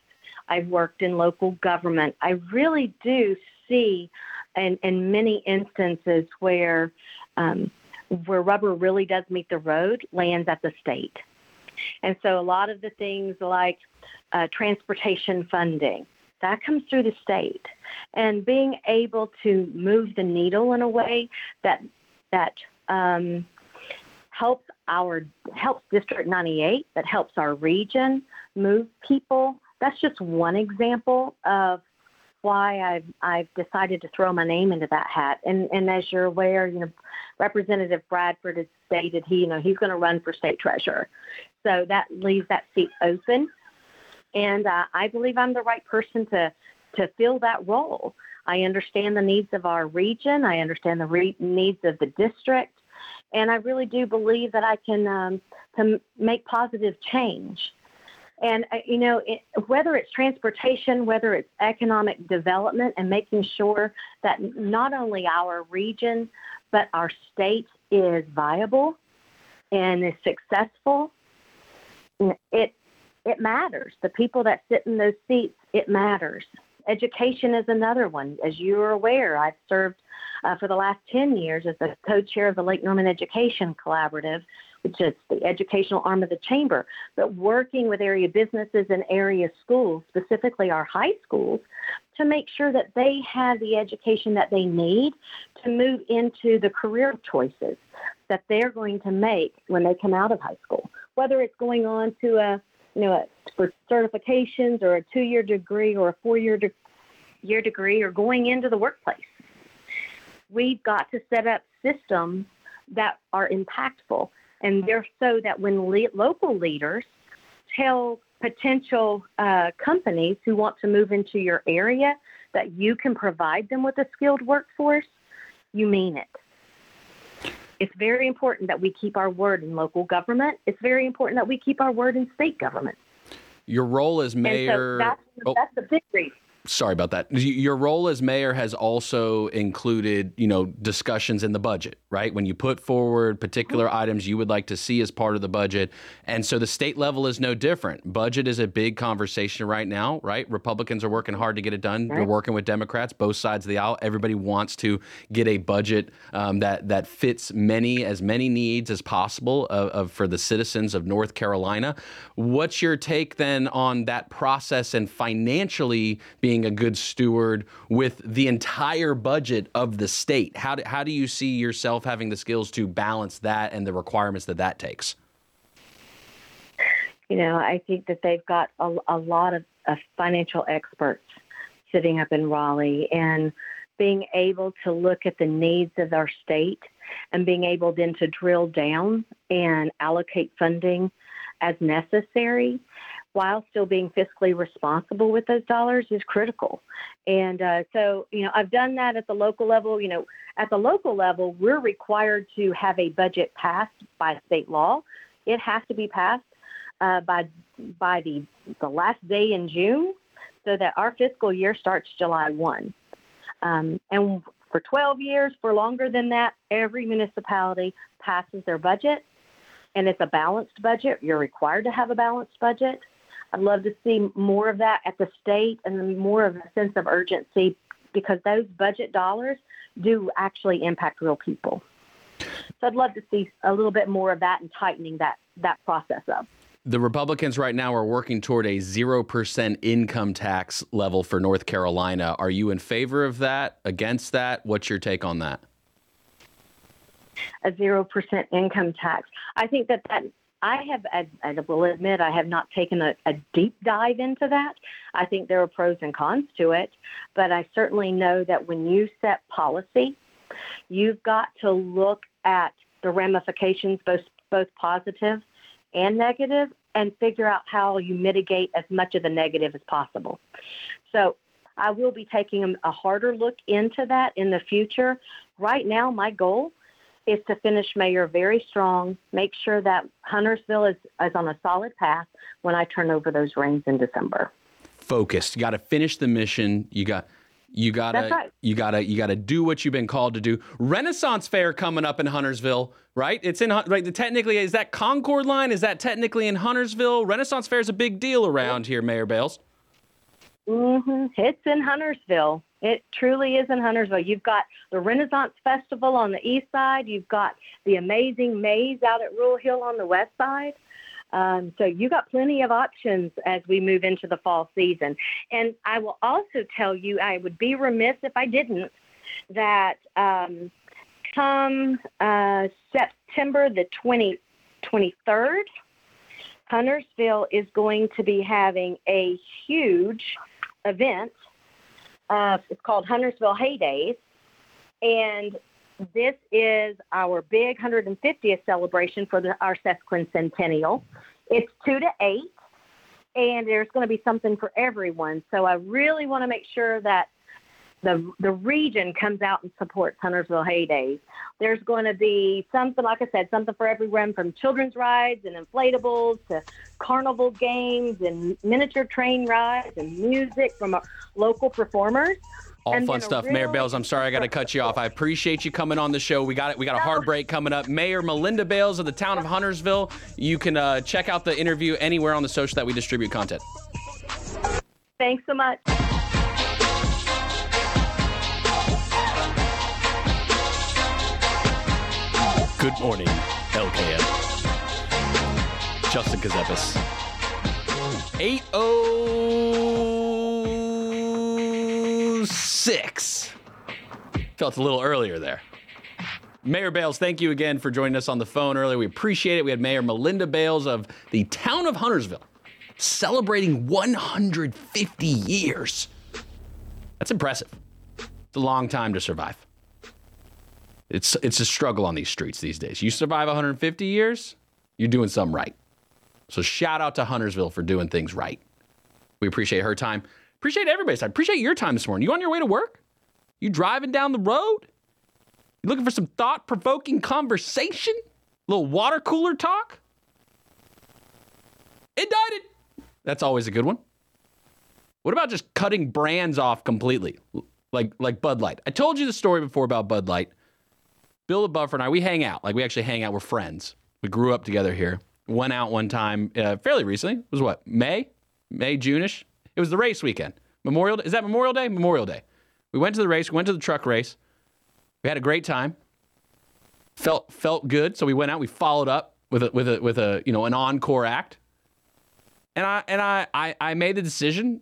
I've worked in local government, I really do see, in in many instances where um, where rubber really does meet the road, lands at the state. And so a lot of the things like uh, transportation funding that comes through the state, and being able to move the needle in a way that that um, helps our helps District 98, that helps our region move people. That's just one example of why I've I've decided to throw my name into that hat. And and as you're aware, you know, Representative Bradford has stated he you know he's going to run for state treasurer, so that leaves that seat open. And uh, I believe I'm the right person to to fill that role. I understand the needs of our region. I understand the re- needs of the district, and I really do believe that I can um, to make positive change. And uh, you know, it, whether it's transportation, whether it's economic development, and making sure that not only our region but our state is viable and is successful, it it matters. The people that sit in those seats, it matters. Education is another one. As you are aware, I've served uh, for the last 10 years as the co chair of the Lake Norman Education Collaborative, which is the educational arm of the chamber, but working with area businesses and area schools, specifically our high schools, to make sure that they have the education that they need to move into the career choices that they're going to make when they come out of high school, whether it's going on to a you know, for certifications or a two-year degree or a four-year de- year degree or going into the workplace. We've got to set up systems that are impactful, and they're so that when le- local leaders tell potential uh, companies who want to move into your area that you can provide them with a skilled workforce, you mean it. It's very important that we keep our word in local government. It's very important that we keep our word in state government. Your role as mayor. So that's, oh. that's the big reason. Sorry about that. Your role as mayor has also included, you know, discussions in the budget, right? When you put forward particular items you would like to see as part of the budget. And so the state level is no different. Budget is a big conversation right now, right? Republicans are working hard to get it done. They're working with Democrats, both sides of the aisle. Everybody wants to get a budget um, that that fits many as many needs as possible of, of for the citizens of North Carolina. What's your take then on that process and financially being a good steward with the entire budget of the state? How do, how do you see yourself having the skills to balance that and the requirements that that takes? You know, I think that they've got a, a lot of, of financial experts sitting up in Raleigh and being able to look at the needs of our state and being able then to drill down and allocate funding as necessary while still being fiscally responsible with those dollars is critical. And uh, so, you know, I've done that at the local level. You know, at the local level, we're required to have a budget passed by state law. It has to be passed uh, by by the the last day in June, so that our fiscal year starts July one. Um, and for 12 years, for longer than that, every municipality passes their budget, and it's a balanced budget. You're required to have a balanced budget. I'd love to see more of that at the state and more of a sense of urgency because those budget dollars do actually impact real people. So I'd love to see a little bit more of that and tightening that that process up. The Republicans right now are working toward a 0% income tax level for North Carolina. Are you in favor of that? Against that? What's your take on that? A 0% income tax. I think that that I have, I, I will admit, I have not taken a, a, deep dive into that. I think there are pros and cons to it, but I certainly know that when you set policy, you've got to look at the ramifications, both both positive and negative, and figure out how you mitigate as much of the negative as possible. So I will be taking a harder look into that in the future. Right now, my goal is to finish mayor very strong, make sure that Huntersville is, is on a solid path when I turn over those reins in December. Focused. You got to finish the mission. You got you gotta right. you gotta you gotta do what you've been called to do. Renaissance Fair coming up in Huntersville, right? It's in right. Technically, is that Concord line? Is that technically in Huntersville? Renaissance Fair is a big deal around here, Mayor Bales. Mm-hmm. It's in Huntersville. It truly is in Huntersville. You've got the Renaissance Festival on the east side. You've got the amazing maze out at Rural Hill on the west side. Um, so you've got plenty of options as we move into the fall season. And I will also tell you, I would be remiss if I didn't, that um, come uh, September the 20, 23rd, Huntersville is going to be having a huge event. Uh, it's called Huntersville Heydays. And this is our big 150th celebration for the, our sesquicentennial. It's two to eight, and there's going to be something for everyone. So I really want to make sure that the the region comes out and supports Huntersville Heydays. There's going to be something, like I said, something for everyone from children's rides and inflatables to carnival games and miniature train rides and music from local performers. All And fun stuff, real- Mayor Bales. I'm sorry I got to cut you off. I appreciate you coming on the show. We got it. We got a hard break coming up. Mayor Melinda Bales of the town of Huntersville. You can uh, check out the interview anywhere on the social that we distribute content. Thanks so much. Good morning, LKN. Justin Ckezepis. 806. Felt a little earlier there. Mayor Bales, thank you again for joining us on the phone earlier. We appreciate it. We had Mayor Melinda Bales of the town of Huntersville celebrating 150 years. That's impressive. It's a long time to survive. It's it's a struggle on these streets these days. You survive 150 years, you're doing something right. So shout out to Huntersville for doing things right. We appreciate her time. Appreciate everybody's time. Appreciate your time this morning. You on your way to work? You driving down the road? You looking for some thought-provoking conversation? A little water cooler talk? Indicted. That's always a good one. What about just cutting brands off completely? Like like Bud Light. I told you the story before about Bud Light. Bill Buffer and I, we hang out. Like we actually hang out. We're friends. We grew up together here. Went out one time uh, fairly recently. It was what May, May Juneish. It was the race weekend. Memorial. Is that Memorial Day? Memorial Day. We went to the race. We went to the truck race. We had a great time. Felt felt good. So we went out. We followed up with a with a with a you know an encore act. And I and I I, I made the decision,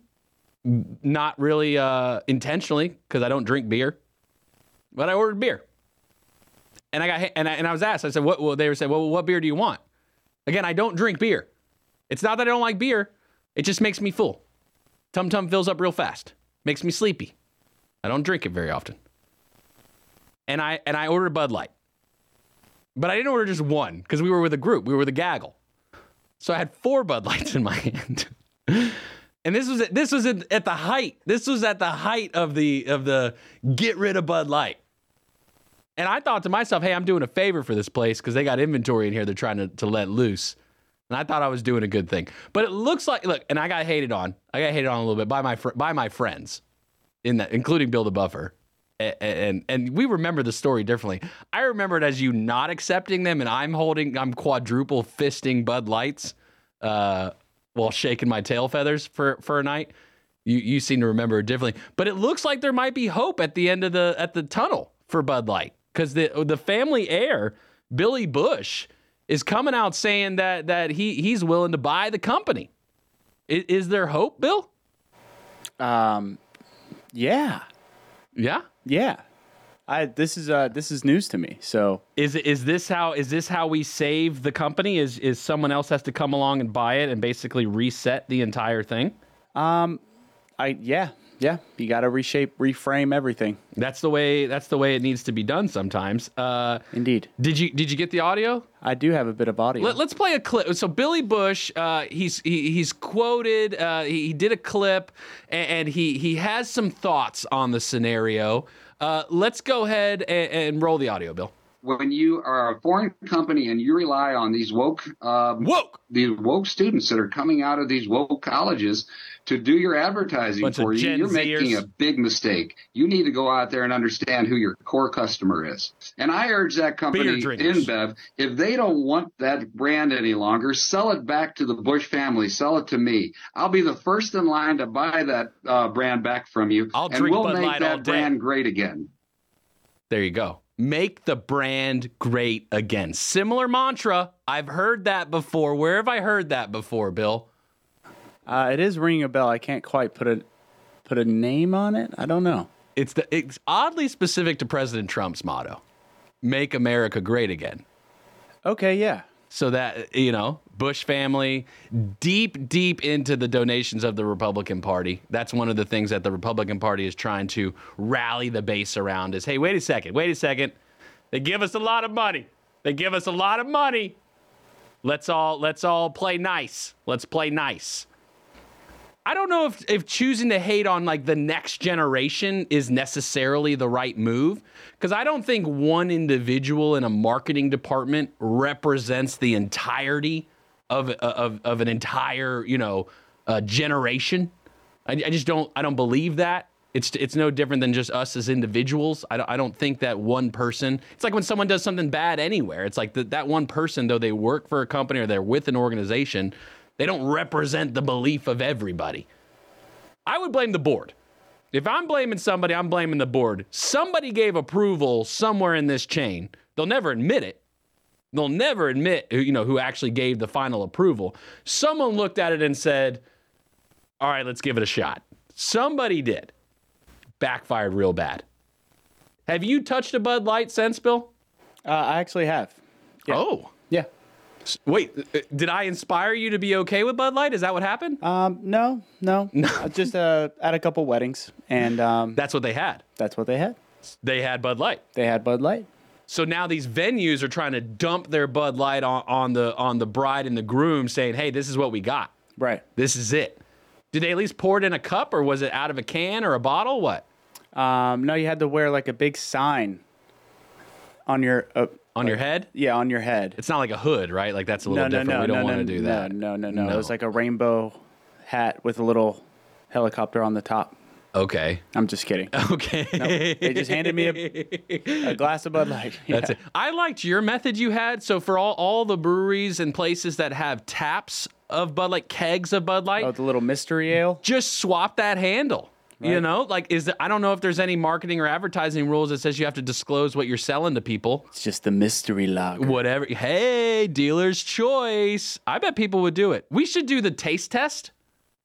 not really uh, intentionally because I don't drink beer, but I ordered beer. And I got and I, and I was asked. I said, "What?" Well, they were saying, "Well, what beer do you want?" Again, I don't drink beer. It's not that I don't like beer. It just makes me full. Tum tum fills up real fast. Makes me sleepy. I don't drink it very often. And I and I ordered Bud Light. But I didn't order just one because we were with a group. We were with a gaggle. So I had four Bud Lights in my hand. And this was this was at at the height. This was at the height of the of the get rid of Bud Light. And I thought to myself, hey, I'm doing a favor for this place because they got inventory in here they're trying to, to let loose. And I thought I was doing a good thing. But it looks like, look, and I got hated on. I got hated on a little bit by my fr- by my friends, in that, including Bill the Buffer. a- and and we remember the story differently. I remember it as you not accepting them, and I'm holding, I'm quadruple fisting Bud Lights, uh, while shaking my tail feathers for for a night. You you seem to remember it differently, but it looks like there might be hope at the end of the at the tunnel for Bud Light because the the family heir Billy Busch is coming out saying that that he he's willing to buy the company. Is, is there hope, Bill? Um, yeah, Yeah. yeah. I this is uh this is news to me. So Is it is this how is this how we save the company? Is is someone else has to come along and buy it and basically reset the entire thing? Um, I yeah yeah you got to reshape reframe everything. That's the way that's the way it needs to be done sometimes. Uh, Indeed, did you did you get the audio? I do have a bit of audio. Let, us play a clip. So Billy Busch, uh, he's he, he's quoted. Uh, he, he did a clip, and, and he he has some thoughts on the scenario. Uh, let's go ahead and, and roll the audio, Bill. when you are a foreign company and you rely on these woke um, Woke. these woke students that are coming out of these woke colleges to do your advertising Bunch for you, Gen you're making a big mistake. You need to go out there and understand who your core customer is. And I urge that company. InBev, if they don't want that brand any longer, sell it back to the Busch family. Sell it to me. I'll be the first in line to buy that uh, brand back from you, I'll and drink we'll Bud make Light all that day. brand great again. There you go. Make the brand great again. Similar mantra. I've heard that before. Where have I heard that before, Bill? Uh, it is ringing a bell. I can't quite put a put a name on it. I don't know. It's the it's oddly specific to President Trump's motto. Make America great again. Okay, yeah. So that you know, Busch family deep deep into the donations of the Republican Party. That's one of the things that the Republican Party is trying to rally the base around is, "Hey, wait a second. Wait a second. They give us a lot of money. They give us a lot of money. Let's all let's all play nice. Let's play nice." I don't know if, if choosing to hate on like the next generation is necessarily the right move because I don't think one individual in a marketing department represents the entirety of of, of an entire you know uh, generation. I, I just don't I don't believe that. It's it's no different than just us as individuals. I don't, I don't think that one person. It's like when someone does something bad anywhere. It's like that that one person, though they work for a company or they're with an organization, they don't represent the belief of everybody. I would blame the board. If I'm blaming somebody, I'm blaming the board. Somebody gave approval somewhere in this chain. They'll never admit it. They'll never admit, who- you know, who actually gave the final approval. Someone looked at it and said, "All right, let's give it a shot." Somebody did. Backfired real bad. Have you touched a Bud Light since, Bill? Uh, I actually have. Yeah. Oh, Yeah. Wait. uh, Did I inspire you to be okay with Bud Light? Is that what happened? Um, no, no, no. Just uh, at a couple weddings, and um, That's what they had. that's what they had. They had Bud Light. They had Bud Light. So now these venues are trying to dump their Bud Light on, on the on the bride and the groom, saying, "Hey, this is what we got. Right. This is it." Did they at least pour it in a cup, or was it out of a can or a bottle? What Um, no, you had to wear like a big sign on your uh, on your head? yeah on your head. It's not like a hood, right? Like that's a little no, different. no, we don't no, want to do that. No, no, no, no. It was like a rainbow hat with a little helicopter on the top. Okay. I'm just kidding. Okay. No, they just handed me a glass of Bud Light. That's it. I liked your method you had. So for all, all the breweries and places that have taps of Bud Light, kegs of Bud Light, Oh, the little mystery ale. just swap that handle. You know, like is I don't know if there's any marketing or advertising rules that says you have to disclose what you're selling to people. It's just the mystery log. Whatever. Hey, dealer's choice. I bet people would do it. We should do the taste test.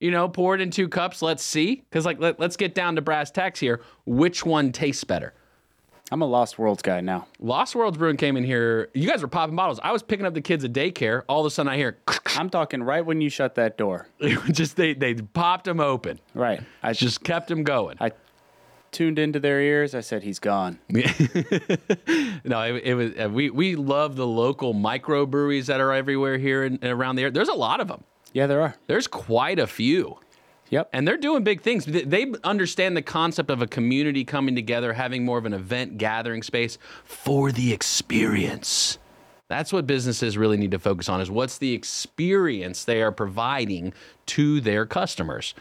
You know, pour it in two cups. Let's see. Because like, let, let's get down to brass tacks here. Which one tastes better? I'm a Lost Worlds guy now. Lost Worlds Brewing came in here. You guys were popping bottles. I was picking up the kids at daycare. All of a sudden, I hear I'm talking right when you shut that door. just they they popped them open. Right. I just kept them going. I tuned into their ears. I said he's gone. no, it, it was uh, we we love the local microbreweries that are everywhere here and around the area. There's a lot of them. Yeah, there are. There's quite a few. Yep. And they're doing big things. They- understand the concept of a community coming together, having more of an event gathering space for the experience. That's what businesses really need to focus on is what's the experience they are providing to their customers.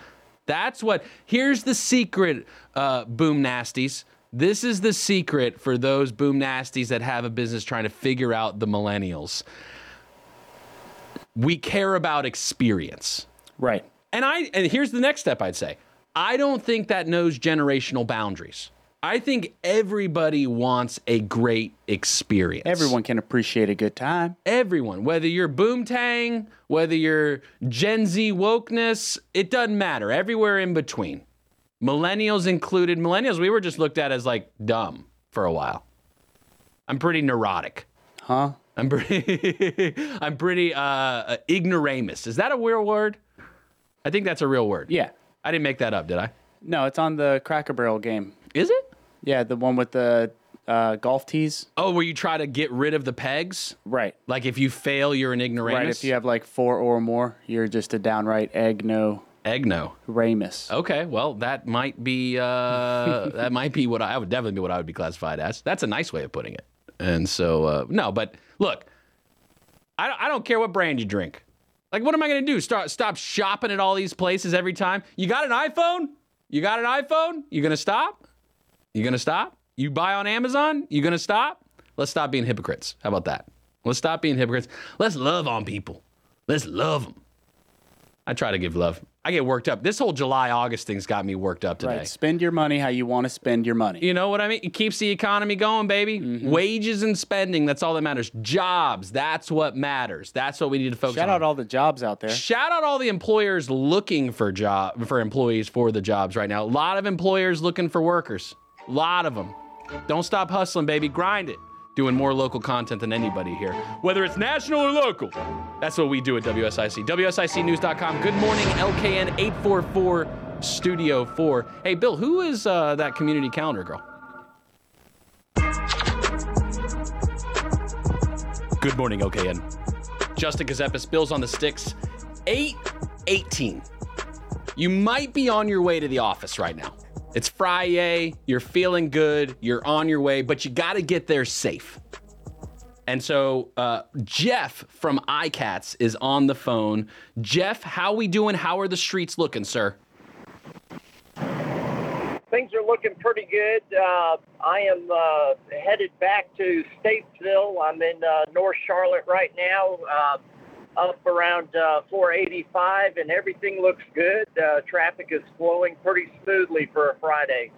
That's what here's the secret, uh, boom nasties. This is the secret for those boom nasties that have a business trying to figure out the millennials. We care about experience. Right. And I and here's the next step I'd say. I don't think that knows generational boundaries. I think everybody wants a great experience. Everyone can appreciate a good time. Everyone, whether you're boomtang, whether you're Gen Z wokeness, it doesn't matter. Everywhere in between. Millennials included. Millennials, we were just looked at as like dumb for a while. I'm pretty neurotic. Huh? I'm pretty. I'm pretty uh, ignoramus. Is that a weird word? I think that's a real word. Yeah. I didn't make that up, did I? No, it's on the Cracker Barrel game. Is it? Yeah, the one with the uh, golf tees. Oh, where you try to get rid of the pegs? Right. Like if you fail, you're an ignoramus? Right. If you have like four or more, you're just a downright egno Egno. ramus. Okay, well, that might be uh, that might be what I, I would definitely be what I would be classified as. That's a nice way of putting it. And so, uh, no, but look, I don't, I don't care what brand you drink. Like, what am I going to do? Start stop shopping at all these places every time? You got an iPhone? You got an iPhone? You gonna stop? You gonna stop? You buy on Amazon? You gonna stop? Let's stop being hypocrites. How about that? Let's stop being hypocrites. Let's love on people. Let's love them. I try to give love. I get worked up. This whole July August thing's got me worked up today. Right. Spend your money how you want to spend your money. You know what I mean? It keeps the economy going, baby. Mm-hmm. Wages and spending, that's all that matters. Jobs, that's what matters. That's what we need to focus Shout on. Shout out all the jobs out there. Shout out all the employers looking for job for employees for the jobs right now. A lot of employers looking for workers. A lot of them. Don't stop hustling, baby. Grind it. Doing more local content than anybody here, whether it's national or local. That's what we do at WSIC. WSICnews.com. Good morning, LKN 844 Studio 4. Hey, Bill, who is uh, that community calendar girl? Good morning, LKN. Justin Ckezepis, Bills on the Sticks, 818. You might be on your way to the office right now. It's Friday, you're feeling good, you're on your way, but you got to get there safe. And so uh, Jeff from iCats is on the phone. Jeff, how we doing? How are the streets looking, sir? Things are looking pretty good. Uh, I am uh, headed back to Statesville. I'm in uh, North Charlotte right now, uh, up around uh, 485, and everything looks good. Uh, traffic is flowing pretty smoothly for a Friday.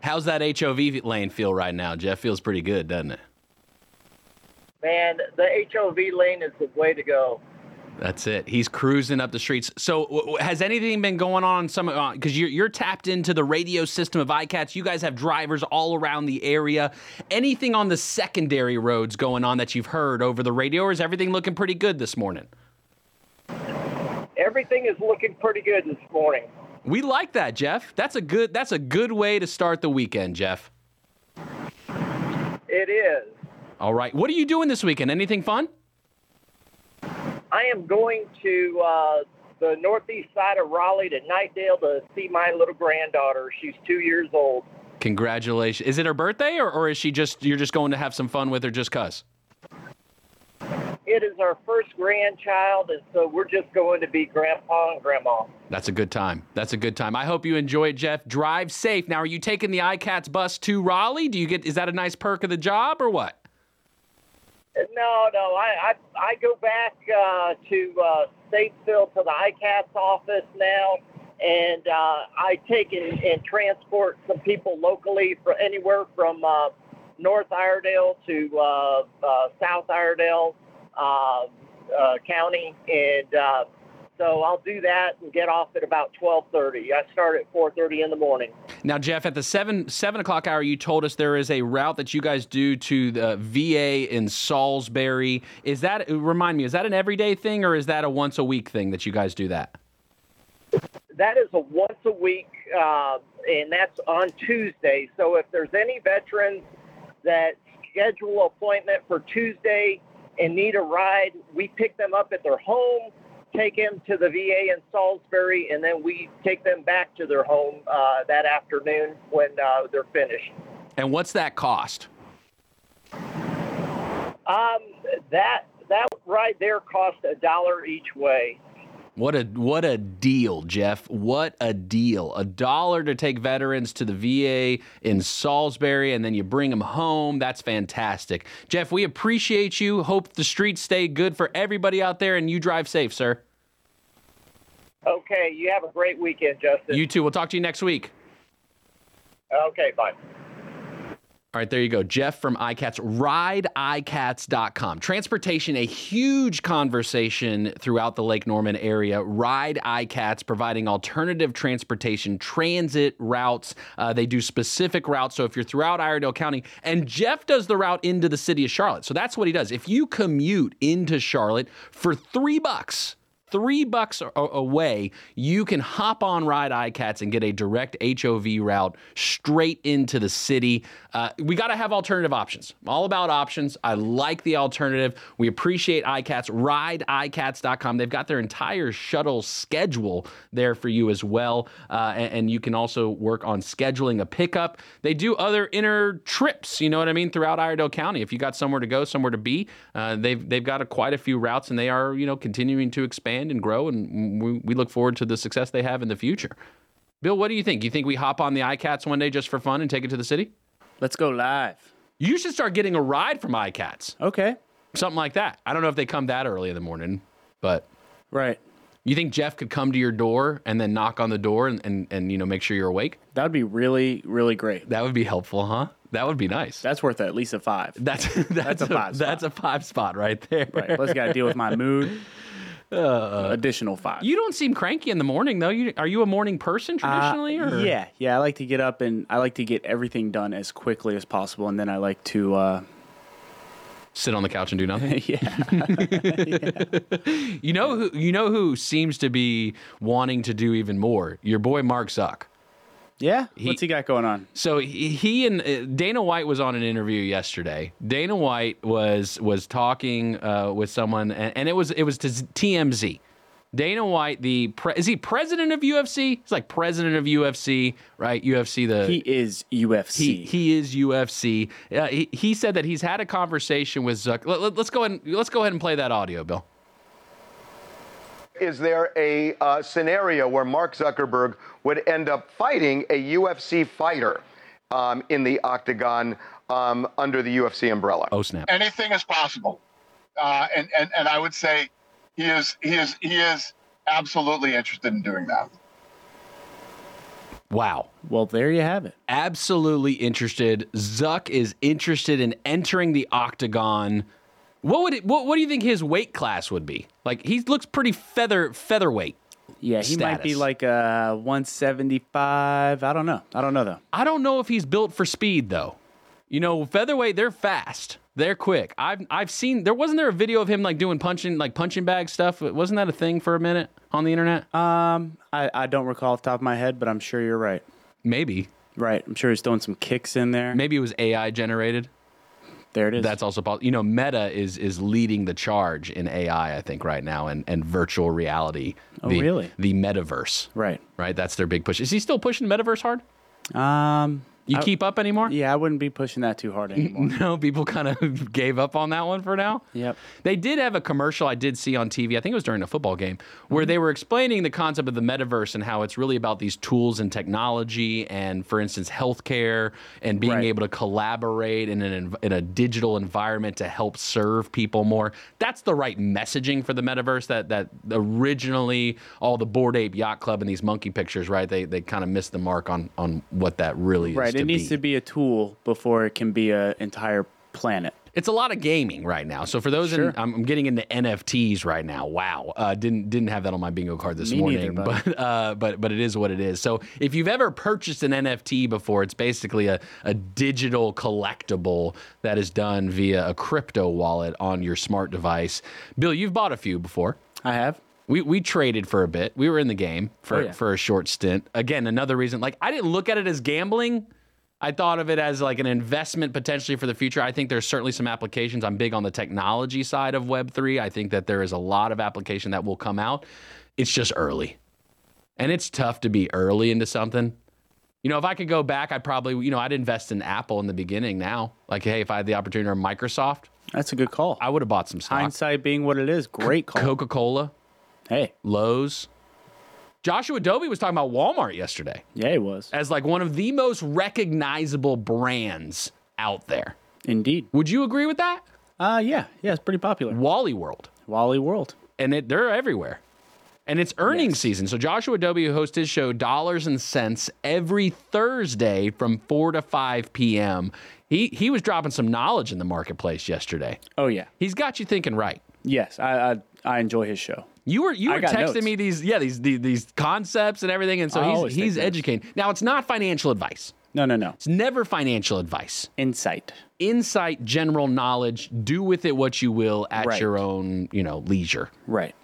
How's that HOV lane feel right now, Jeff? Feels pretty good, doesn't it? Man, the HOV lane is the way to go. That's it. He's cruising up the streets. So, w- has anything been going on? Some uh, because you're you're tapped into the radio system of iCats. You guys have drivers all around the area. Anything on the secondary roads going on that you've heard over the radio, or is everything looking pretty good this morning? Everything is looking pretty good this morning. We like that, Jeff. That's a good. That's a good way to start the weekend, Jeff. It is. All right. What are you doing this weekend? Anything fun? I am going to uh, the northeast side of Raleigh to Knightdale to see my little granddaughter. She's two years old. Congratulations. Is it her birthday, or, or is she just you're just going to have some fun with her just cause? It is our first grandchild, and so we're just going to be grandpa and grandma. That's a good time. That's a good time. I hope you enjoy it, Jeff. Drive safe. Now, are you taking the iCats bus to Raleigh? Do you get is that a nice perk of the job or what? No, no, I I, I go back uh, to uh, Statesville to the ICATS office now, and uh, I take and, and transport some people locally for anywhere from uh, North Iredell to uh, uh, South Iredell County, and so I'll do that and get off at about 12:30. I start at 4:30 in the morning. Now, Jeff, at the seven seven o'clock hour, you told us there is a route that you guys do to the VA in Salisbury. Is that remind me? Is that an everyday thing or is that a once a week thing that you guys do that? that is a once a week, uh, and that's on Tuesday. So if there's any veterans that schedule appointment for Tuesday and need a ride, we pick them up at their home, take them to the VA in Salisbury, and then we take them back to their home uh, that afternoon when uh, they're finished. And what's that cost? Um, that that ride there cost a dollar each way. What a what a deal, Jeff. What a deal. A dollar to take veterans to the VA in Salisbury and then you bring them home. That's fantastic. Jeff, we appreciate you. Hope the streets stay good for everybody out there and you drive safe, sir. Okay, you have a great weekend, Justin. You too. We'll talk to you next week. okay, bye. All right, there you go. Jeff from iCats, rideicats.com. Transportation, a huge conversation throughout the Lake Norman area. Ride iCats providing alternative transportation, transit routes. Uh, they do specific routes. So if you're throughout Iredell County, and Jeff does the route into the city of Charlotte. So that's what he does. If you commute into Charlotte for three bucks, three bucks away, you can hop on Ride iCats and get a direct HOV route straight into the city. Uh, we got to have alternative options. I'm all about options. I like the alternative. We appreciate iCats. RideICats.com. They've got their entire shuttle schedule there for you as well. Uh, and, and you can also work on scheduling a pickup. They do other inner trips, you know what I mean, throughout Iredell County. If you got somewhere to go, somewhere to be, uh, they've, they've got a, quite a few routes and they are, you know, continuing to expand and grow. And we, we look forward to the success they have in the future. Bill, what do you think? You think we hop on the iCats one day just for fun and take it to the city? Let's go live. You should start getting a ride from iCats. Okay. Something like that. I don't know if they come that early in the morning, but Right. you think Jeff could come to your door and then knock on the door and, and, and you know make sure you're awake? That would be really, really great. That would be helpful, huh? That would be nice. That's worth at least a five. That's that's, a a, five That's a five spot right there. Right. Plus, got to deal with my mood. Additional five. Uh, You don't seem cranky in the morning though. You are you a morning person Uh, traditionally? or? yeah, yeah. I like to get up and I like to get everything done as quickly as possible, and then I like to, uh, Sit on the couch and do nothing. yeah, You know who you know who seems to be wanting to do even more? Your boy Mark Zuck. Yeah. What's he got going on? So he, he and uh, Dana White was on an interview yesterday. Dana White was was talking uh, with someone, and, and it was it was to TMZ. Dana White, the pre- is he president of UFC? He's like president of UFC, right? UFC the He is UFC. he, he is UFC. Uh, he, he said that he's had a conversation with Zuck. Let, let, us go ahead. And, let's go ahead and play that audio, Bill. is there a uh, scenario where Mark Zuckerberg would end up fighting a UFC fighter um, in the octagon um, under the UFC umbrella? Oh snap! anything is possible. Uh, and, and, and I would say he is, he is, he is absolutely interested in doing that. Wow. well, there you have it. absolutely interested. Zuck is interested in entering the octagon. What would it, what, what do you think his weight class would be? Like he looks pretty feather featherweight. Yeah, he might be like uh 175. I don't know. I don't know though. I don't know if he's built for speed though. You know, featherweight they're fast. They're quick. I've I've seen there wasn't there a video of him like doing punching like punching bag stuff. Wasn't that a thing for a minute on the internet? Um, I, I don't recall off the top of my head, but I'm sure you're right. Maybe. Right. I'm sure he's throwing some kicks in there. Maybe it was AI generated. There it is. That's also possible. You know, Meta is is leading the charge in AI, I think, right now, and and virtual reality. Oh, the, really? The metaverse, right. right? That's their big push. Is he still pushing metaverse hard? Um, You I- keep up anymore? yeah, I wouldn't be pushing that too hard anymore. No, people kind of gave up on that one for now. Yep. They did have a commercial I did see on TV. I think it was during a football game where Mm-hmm. they were explaining the concept of the metaverse and how it's really about these tools and technology and, for instance, healthcare and being Right. able to collaborate in an in a digital environment to help serve people more. That's the right messaging for the metaverse. That that originally all the Bored Ape Yacht Club and these monkey pictures, right? They they kind of missed the mark on on what that really is. right. To It needs be. to be a tool before it can be an entire planet. It's a lot of gaming right now. So for those, Sure. in, I'm, I'm getting into NFTs right now. Wow, uh, didn't didn't have that on my bingo card this Me morning, neither, but uh, but but it is what it is. So if you've ever purchased an NFT before, it's basically a, a digital collectible that is done via a crypto wallet on your smart device. Bill, you've bought a few before. I have. We, we traded for a bit. We were in the game for, Oh, yeah. for a short stint. Again, another reason. Like I didn't look at it as gambling. I thought of it as like an investment potentially for the future. I think there's certainly some applications. I'm big on the technology side of Web3. I think that there is a lot of application that will come out. It's just early. And it's tough to be early into something. You know, if I could go back, I'd probably, you know, I'd invest in Apple in the beginning now. Like, hey, if I had the opportunity or Microsoft, That's a good call. I would have bought some stock. Hindsight being what it is, great call. Coca Cola. Hey, Lowe's. Joshua Adobe was talking about Walmart yesterday yeah, he was. as like one of the most recognizable brands out there. Indeed. Would you agree with that? Uh, yeah, yeah, it's pretty popular. Wally World. Wally World. and it, they're everywhere. And it's earnings season. So Joshua Adobe who hosts his show Dollars and Cents every Thursday from 4 to 5 p.m. He he was dropping some knowledge in the marketplace yesterday. Oh yeah. He's got you thinking right. Yes, I I, I enjoy his show. You were you I were texting notes. me these yeah these, these these concepts and everything and so I he's he's educating. Now it's not financial advice. No, no, no. It's never financial advice. Insight. Insight, general knowledge, do with it what you will at Right. your own, you know, leisure. Right.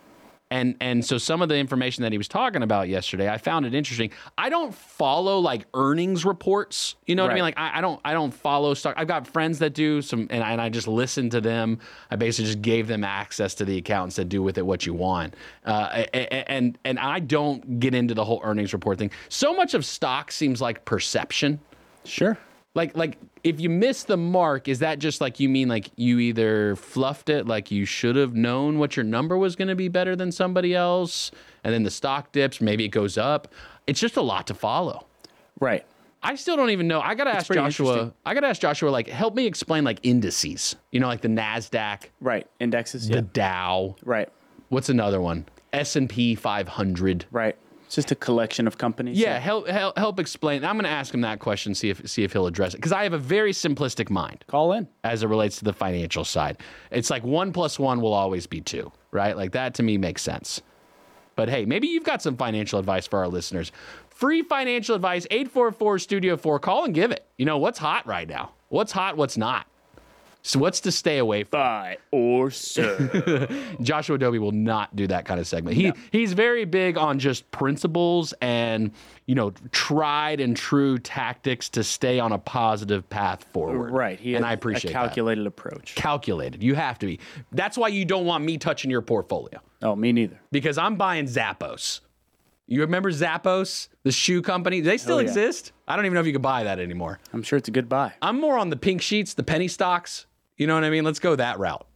And and so some of the information that he was talking about yesterday i found it interesting. I don't follow like earnings reports you know what i mean? Like I, I don't i don't follow stock. I've got friends that do some and I, and I just listen to them. I basically just gave them access to the account and said do with it what you want. Uh, and and i don't get into the whole earnings report thing. So much of stock seems like perception. Sure. Like like if you miss the mark is that just like you mean like you either fluffed it like you should have known what your number was going to be better than somebody else and then the stock dips maybe it goes up it's just a lot to follow Right. i still don't even know i gotta ask joshua i gotta ask joshua like help me explain like indices you know like the nasdaq Right. Indexes. the Yeah. dow Right. what's another one s&p 500 Right. It's just a collection of companies. yeah, help, help help explain. I'm going to ask him that question, see if see if he'll address it, because I have a very simplistic mind. Call in. as it relates to the financial side. It's like one plus one will always be two, right? Like that to me makes sense. But hey, maybe you've got some financial advice for our listeners. Free financial advice, 844 Studio 4. Call and give it. You know, what's hot right now? What's hot, what's not? So what's to stay away from? Buy or sell. Joshua Adobe will not do that kind of segment. He he's very big on just principles and you know tried and true tactics to stay on a positive path forward. right. He and I appreciate a that calculated approach. calculated. You have to be. That's why you don't want me touching your portfolio Oh, me neither. because I'm buying Zappos. You remember Zappos, the shoe company? Do they still yeah. exist? I don't even know if you can buy that anymore. I'm sure it's a good buy. I'm more on the pink sheets, the penny stocks. You know what I mean? Let's go that route.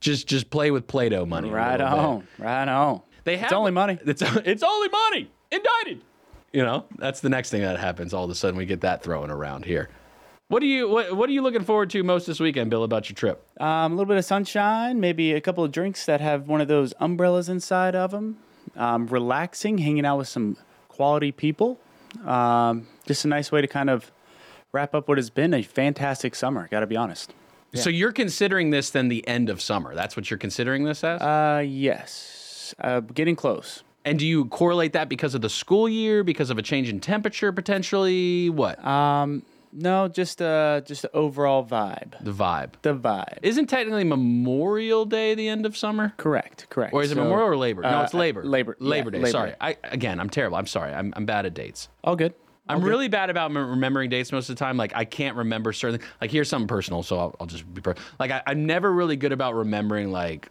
Just just play with Play-Doh money. Right little bit. on. Right on. They have It's only money. It's it's only money. Indicted. You know, that's the next thing that happens. All of a sudden, we get that thrown around here. What are you what, what are you looking forward to most this weekend, Bill? About your trip? Um, a little bit of sunshine, maybe a couple of drinks that have one of those umbrellas inside of them. Um, relaxing, hanging out with some quality people. Um, just a nice way to kind of wrap up what has been a fantastic summer. Got to be honest. So you're considering this then the end of summer? That's what you're considering this as? Uh, yes, uh, getting close. and do you correlate that because of the school year, because of a change in temperature potentially? What? Um, no, just uh, just the overall vibe. the vibe. The vibe. Isn't technically Memorial Day the end of summer? correct. Correct. Or is it So, Memorial or Labor? No, uh, it's Labor. Labor. yeah, Labor Day. Labor sorry. I again, I'm terrible. I'm sorry. I'm, I'm bad at dates. All good. I'm really bad about remembering dates most of the time. Like I can't remember certain. Like here's something personal, so I'll, I'll just be per- like I, I'm never really good about remembering like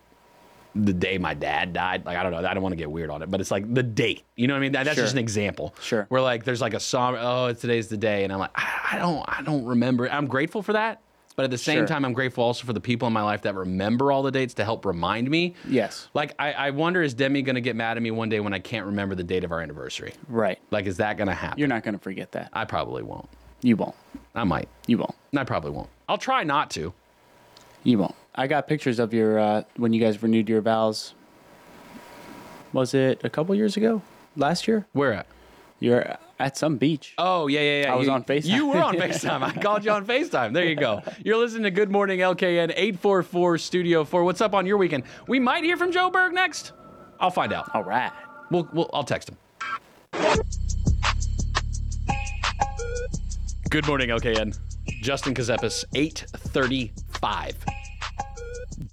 the day my dad died. Like I don't know. I don't want to get weird on it, but it's like the date. You know what I mean? That, that's Sure. just an example. Sure. Where like there's like a song. Oh, today's the day, and I'm like I, I don't I don't remember. I'm grateful for that. But at the same Sure. time, I'm grateful also for the people in my life that remember all the dates to help remind me. Yes. Like, I, I wonder, is Demi going to get mad at me one day when I can't remember the date of our anniversary? Right. Like, is that going to happen? You're not going to forget that. I probably won't. You won't. I might. You won't. I probably won't. I'll try not to. You won't. I got pictures of your uh, when you guys renewed your vows. Was it a couple years ago? Last year? Where at? You're at some beach. Oh, yeah, yeah, yeah. I was You- on FaceTime. You were on FaceTime. I called you on FaceTime. There you go. You're listening to Good Morning LKN 844 Studio 4. What's up on your weekend? We might hear from Joe Berg next. I'll find out. All right. We'll, we'll, I'll text him. Good morning, LKN. Justin Ckezepis, 835.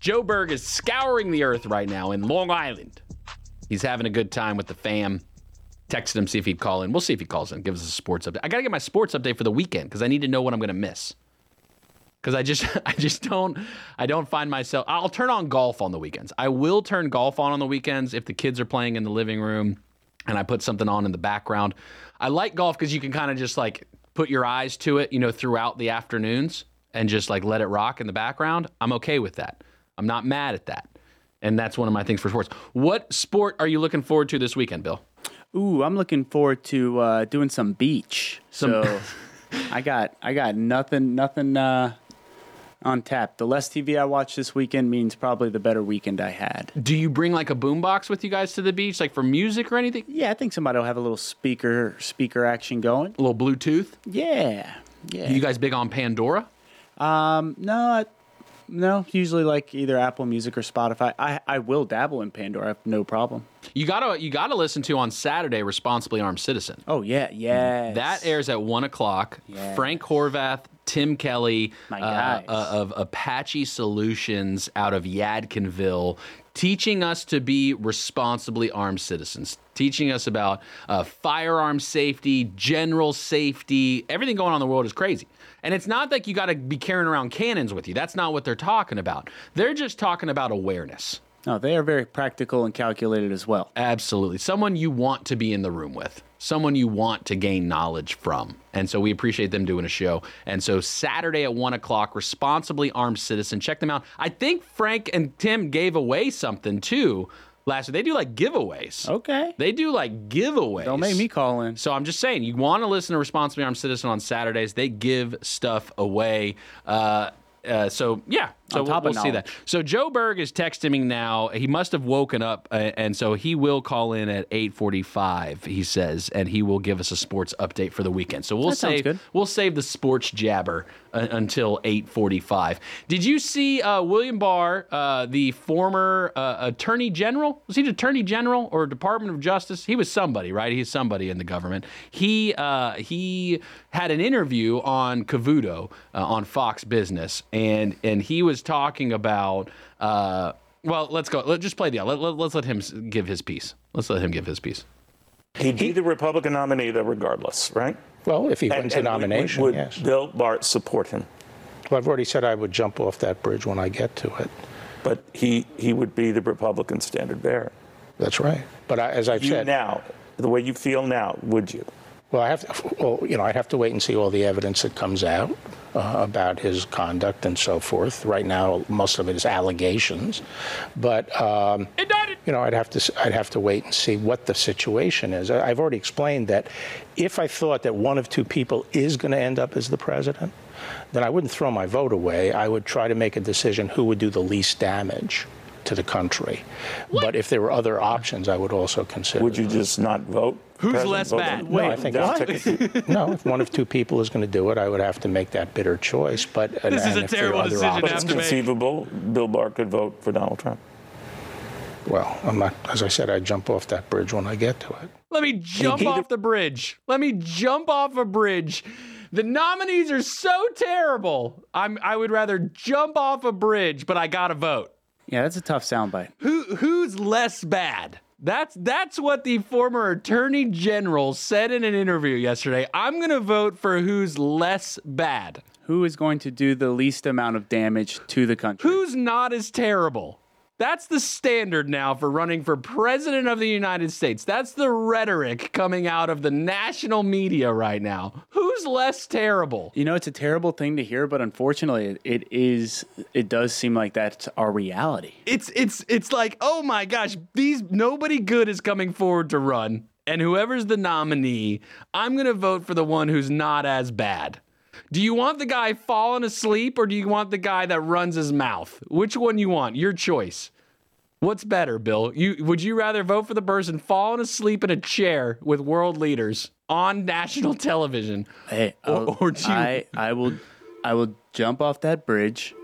Joe Berg is scouring the earth right now in Long Island. He's having a good time with the fam. Texted him, see if he'd call in. We'll see if he calls in, gives us a sports update. I got to get my sports update for the weekend because I need to know what I'm going to miss. Because I just, I just don't, I don't find myself. I'll turn on golf on the weekends. I will turn golf on on the weekends if the kids are playing in the living room, and I put something on in the background. I like golf because you can kind of just like put your eyes to it, you know, throughout the afternoons and just like let it rock in the background. I'm okay with that. I'm not mad at that. And that's one of my things for sports. What sport are you looking forward to this weekend, Bill? Ooh, I'm looking forward to uh, doing some beach. So I got I got nothing nothing uh, on tap. The less TV I watch this weekend means probably the better weekend I had. Do you bring like a boombox with you guys to the beach, like for music or anything? Yeah, I think somebody will have a little speaker speaker action going. A little Bluetooth? Yeah, yeah. You guys big on Pandora? Um, no, no. Usually like either Apple Music or Spotify. I I will dabble in Pandora. I have no problem. You gotta you gotta listen to on Saturday, Responsibly Armed Citizen. Oh yeah, yeah. That airs at one o'clock. Yes. Frank Horvath, Tim Kelly My uh, uh, of Apache Solutions out of Yadkinville, teaching us to be responsibly armed citizens, teaching us about uh, firearm safety, general safety. Everything going on in the world is crazy. And it's not like you got to be carrying around cannons with you. That's not what they're talking about. They're just talking about awareness. No, they are very practical and calculated as well. Absolutely. Someone you want to be in the room with, someone you want to gain knowledge from. And so we appreciate them doing a show. And so Saturday at one o'clock, Responsibly Armed Citizen, check them out. I think Frank and Tim gave away something too last year. They do like giveaways. Okay. They do like giveaways. Don't make me call in. So I'm just saying, you want to listen to Responsibly Armed Citizen on Saturdays. They give stuff away. Uh, uh, so yeah, so we'll, we'll see that. So Joe Berg is texting me now. He must have woken up, uh, and so he will call in at 8:45. He says, and he will give us a sports update for the weekend. So we'll That save we'll save the sports jabber uh, until 8:45. Did you see uh, William Barr, uh, the former uh, Attorney General? Was he the Attorney General or Department of Justice? He was somebody, right? He's somebody in the government. He uh, he had an interview on Cavuto uh, on Fox Business, and and he was talking about. Uh, well, let's go. Let's just play the. Let, let, let's let him give his piece. Let's let him give his piece. He'd be the Republican nominee, though, regardless, right? Well, if he And- wins the and would- nomination, would yes. Bill Barr support him? Well, I've already said I would jump off that bridge when I get to it. But he, he would be the Republican standard bearer. That's right. But I, as I've You said, now, the way you feel now, would you? Well, I have to, well, you know, I'd have to wait and see all the evidence that comes out uh, about his conduct and so forth. Right now, most of it is allegations, but um, you know, I'd have to, s- I'd have to wait and see what the situation is. I- I've already explained that if I thought that one of two people is going to end up as the president, then I wouldn't throw my vote away. I would try to make a decision who would do the least damage to the country. But if there were other options, I would also consider. Would you just not vote? Who's less bad? on- No, I think down if- no, if one of two people is going to do it, I would have to make that bitter choice. But and, This is and a if there are terrible other decision to But options- it's conceivable Bill Barr could vote for Donald Trump. Well, I'm not. As I said, I jump off that bridge when I get to it. Let me jump he- off the bridge. Let me jump off a bridge. The nominees are so terrible. I'm I would rather jump off a bridge, but I gotta vote. Yeah, that's a tough soundbite. Who who's less bad? That's that's what the former attorney general said in an interview yesterday. I'm gonna vote for who's less bad. Who is going to do the least amount of damage to the country? Who's not as terrible? That's the standard now for running for president of the United States. That's the rhetoric coming out of the national media right now. Who's less terrible? You know, it's a terrible thing to hear, but unfortunately, it, is. It does seem like that's our reality. It's it's it's like, oh my gosh, these nobody good is coming forward to run. And whoever's the nominee, I'm gonna vote for the one who's not as bad. Do you want the guy falling asleep or do you want the guy that runs his mouth? Which one you want? Your choice. What's better, Bill? You would you rather vote for the person falling asleep in a chair with world leaders on national television? Hey, Or- or do you- I, I will, I will jump off that bridge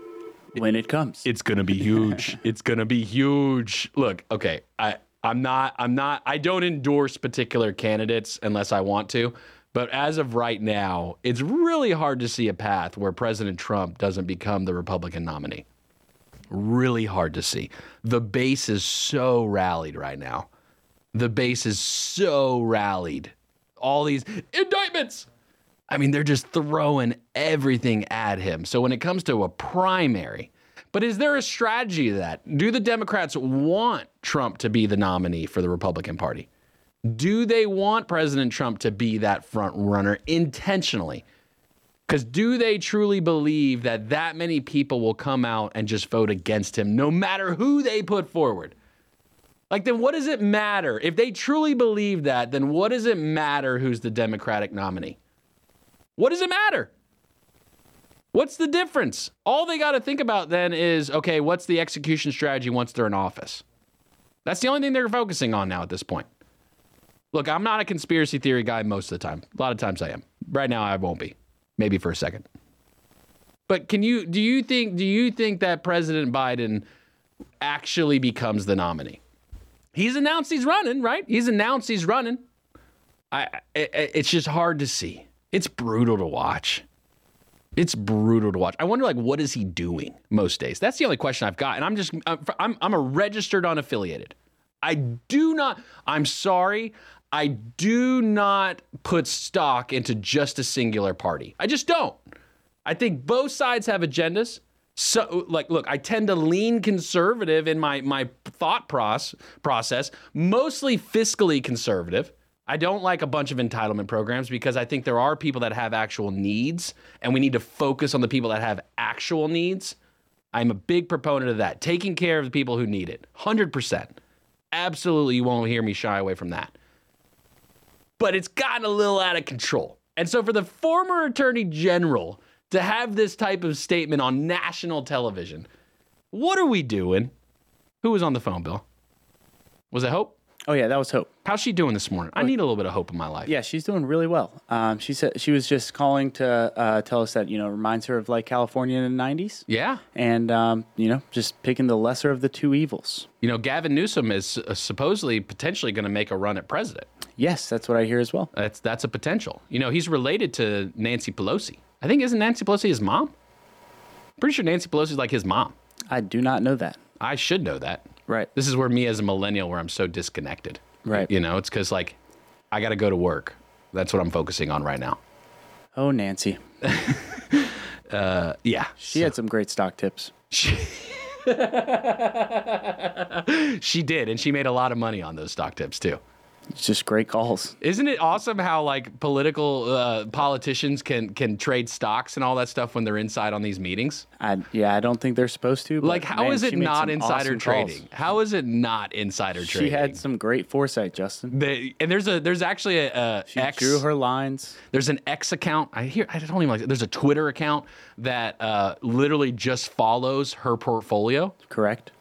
when it comes. It's gonna be huge. it's gonna be huge. Look, okay, I I'm not I'm not I don't endorse particular candidates unless I want to. But as of right now, it's really hard to see a path where President Trump doesn't become the Republican nominee. Really hard to see. The base is so rallied right now. The base is so rallied. All these indictments. I mean, they're just throwing everything at him. So when it comes to a primary, but is there a strategy to that? Do the Democrats want Trump to be the nominee for the Republican Party? Do they want President Trump to be that front runner intentionally? Because do they truly believe that that many people will come out and just vote against him, no matter who they put forward? Like, then what does it matter? If they truly believe that, then what does it matter who's the Democratic nominee? What does it matter? What's the difference? All they got to think about then is okay, what's the execution strategy once they're in office? That's the only thing they're focusing on now at this point. Look, I'm not a conspiracy theory guy most of the time. A lot of times I am. Right now I won't be. Maybe for a second. But can you do you think do you think that President Biden actually becomes the nominee? He's announced he's running, right? He's announced he's running. I, it's just hard to see. It's brutal to watch. It's brutal to watch. I wonder, like, what is he doing most days? That's the only question I've got. And I'm just, I'm, I'm a registered unaffiliated. I do not, I'm sorry, I do not put stock into just a singular party. I just don't. I think both sides have agendas. So, like, look, I tend to lean conservative in my my thought process, process, mostly fiscally conservative. I don't like a bunch of entitlement programs because I think there are people that have actual needs, and we need to focus on the people that have actual needs. I'm a big proponent of that, taking care of the people who need it. 100%. Absolutely, you won't hear me shy away from that. But it's gotten a little out of control. And so, for the former attorney general to have this type of statement on national television, what are we doing? Who was on the phone, Bill? Was it Hope? Oh yeah, that was Hope. How's she doing this morning? I need a little bit of hope in my life. Yeah, she's doing really well. Um, she said she was just calling to uh, tell us that you know reminds her of like California in the '90s. Yeah, and um, you know just picking the lesser of the two evils. You know, Gavin Newsom is uh, supposedly potentially going to make a run at president. Yes, that's what I hear as well. That's that's a potential. You know, he's related to Nancy Pelosi. I think isn't Nancy Pelosi his mom? Pretty sure Nancy Pelosi is like his mom. I do not know that. I should know that. Right. This is where me as a millennial, where I'm so disconnected. Right. You know, it's because like I got to go to work. That's what I'm focusing on right now. Oh, Nancy. uh, yeah. She so. had some great stock tips. She, she did, and she made a lot of money on those stock tips too. It's just great calls. Isn't it awesome how like political uh, politicians can can trade stocks and all that stuff when they're inside on these meetings? I, yeah, I don't think they're supposed to. like, how man, is it not insider awesome trading? Calls. How is it not insider she trading? She had some great foresight, Justin. They, and there's a there's actually a, a she X, drew her lines. There's an X account. I hear I don't even like. It. There's a Twitter account that uh, literally just follows her portfolio. Correct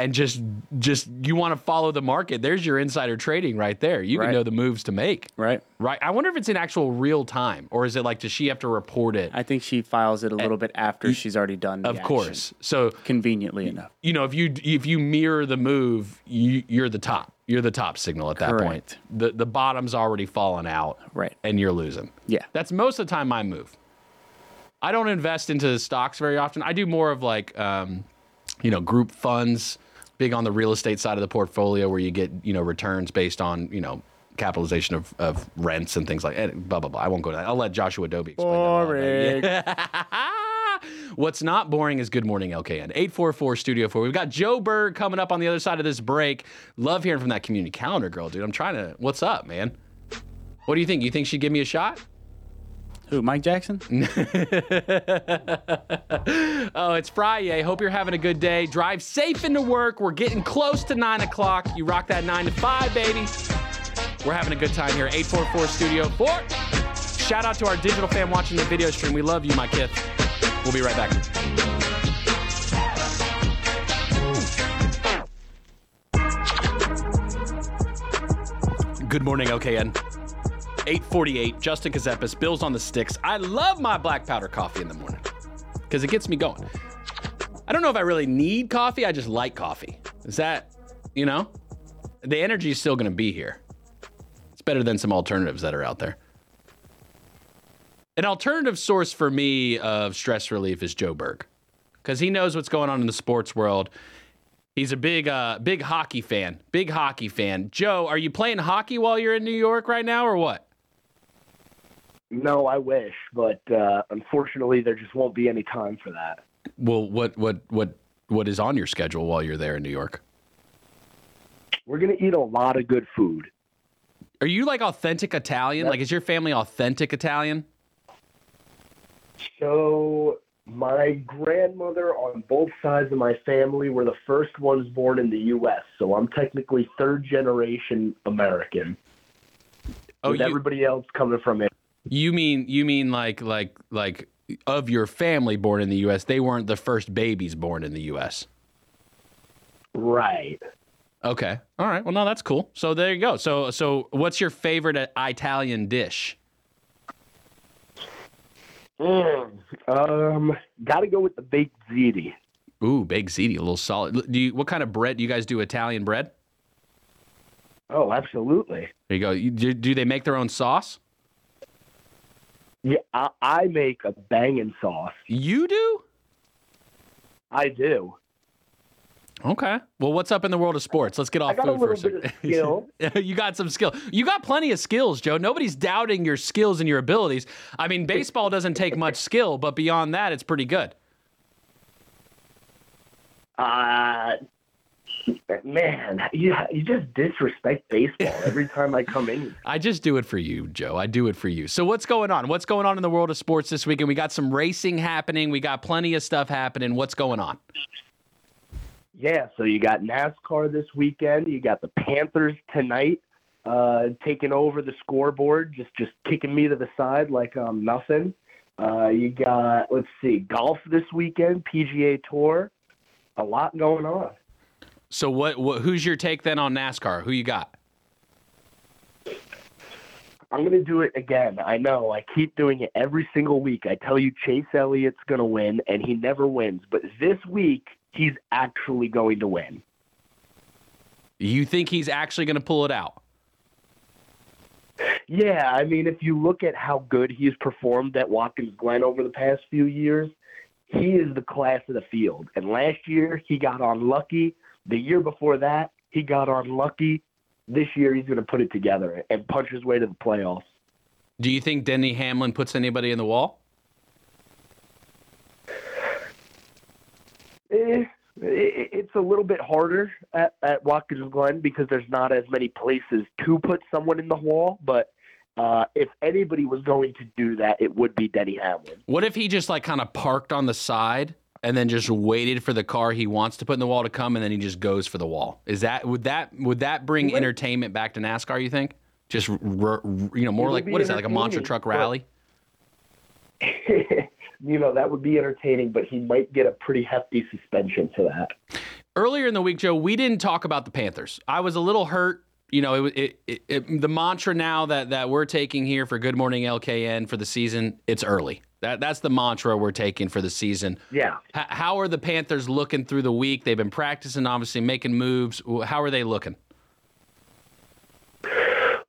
and just just you want to follow the market. There's your insider trading right there. You right. can know the moves to make. Right. Right? I wonder if it's in actual real time or is it like does she have to report it? I think she files it a little bit after she's already done of action. course. So conveniently enough. you know if you if you mirror the move you, you're the top. You're the top signal at that Correct. point the the bottom's already fallen out right. and you're losing. Yeah. That's most of the time my move. I don't invest into stocks very often. I do more of like um, you know, group funds, big on the real estate side of the portfolio where you get, you know, returns based on, you know, capitalization of, of rents and things like that. Blah, blah, blah. I won't go to that. I'll let Joshua Adobe explain Boring. that. What's not boring is Good Morning LKN. 844 Studio 4. We've got Joe Berg coming up on the other side of this break. Love hearing from that community calendar girl, dude. I'm trying to. What's up, man? What do you think? You think she'd give me a shot? Who, Mike Jackson? oh, it's Friday. Hope you're having a good day. Drive safe into work. We're getting close to 9 o'clock. You rock that 9 to 5, baby. We're having a good time here. 844 Studio 4. Shout out to our digital fan watching the video stream. We love you, my kid. We'll be right back. Good morning, LKN. 848, Justin Ckezepis, Bills on the Sticks. I love my black powder coffee in the morning because it gets me going. I don't know if I really need coffee. I just like coffee. Is that, you know, the energy is still going to be here. It's better than some alternatives that are out there. An alternative source for me of stress relief is Joe Berg because he knows what's going on in the sports world. He's a big, uh, big hockey fan. Big hockey fan. Joe, are you playing hockey while you're in New York right now, or what? No, I wish, but uh, unfortunately, there just won't be any time for that. Well, what what what what is on your schedule while you're there in New York? We're gonna eat a lot of good food. Are you like authentic Italian? Yep. Like, is your family authentic Italian? So my grandmother on both sides of my family were the first ones born in the U.S. So I'm technically third generation American. Oh, with you- everybody else coming from it. You mean you mean like like like of your family born in the U.S. They weren't the first babies born in the U.S. Right. Okay. All right. Well, no, that's cool. So there you go. So so what's your favorite Italian dish? Mm, um, got to go with the baked ziti. Ooh, baked ziti, a little solid. Do you what kind of bread do you guys do? Italian bread? Oh, absolutely. There you go. You, do, do they make their own sauce? Yeah, I, I make a banging sauce. You do? I do. Okay. Well, what's up in the world of sports? Let's get off food for a second. you got some skill. You got plenty of skills, Joe. Nobody's doubting your skills and your abilities. I mean, baseball doesn't take much skill, but beyond that, it's pretty good. Uh, man, you, you just disrespect baseball every time I come in. I just do it for you, Joe. I do it for you. So what's going on? What's going on in the world of sports this weekend? We got some racing happening. We got plenty of stuff happening. What's going on? Yeah, so you got NASCAR this weekend. You got the Panthers tonight, uh, taking over the scoreboard, just just kicking me to the side like um nothing. Uh, you got let's see, golf this weekend, PGA Tour. A lot going on. So what, what who's your take then on NASCAR? Who you got? I'm gonna do it again. I know. I keep doing it every single week. I tell you Chase Elliott's gonna win, and he never wins. But this week, he's actually going to win. You think he's actually going to pull it out? Yeah, I mean, if you look at how good he's performed at Watkins Glen over the past few years, he is the class of the field. And last year, he got unlucky. The year before that, he got unlucky. This year, he's going to put it together and punch his way to the playoffs. Do you think Denny Hamlin puts anybody in the wall? Eh, it- it's a little bit harder at, at Watkins Glen because there's not as many places to put someone in the wall. But uh, if anybody was going to do that, it would be Denny Hamlin. What if he just like kind of parked on the side and then just waited for the car he wants to put in the wall to come and then he just goes for the wall? Is that would that would that bring entertainment back to NASCAR, you think? Just you know, more like what is that like a monster truck rally? you know, that would be entertaining, but he might get a pretty hefty suspension for that. Earlier in the week, Joe, we didn't talk about the Panthers. I was a little hurt. You know, it, it, it, it, the mantra now that, that we're taking here for Good Morning LKN for the season, it's early. That that's the mantra we're taking for the season. Yeah. H- how are the Panthers looking through the week? They've been practicing, obviously making moves. How are they looking?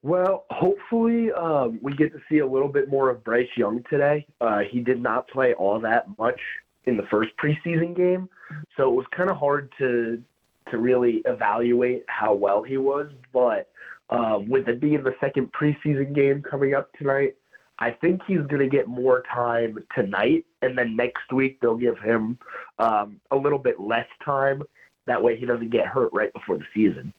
Well, hopefully um, we get to see a little bit more of Bryce Young today. Uh, he did not play all that much in the first preseason game, so it was kind of hard to to really evaluate how well he was. But uh, with it being the second preseason game coming up tonight, I think he's going to get more time tonight, and then next week they'll give him um, a little bit less time. That way, he doesn't get hurt right before the season.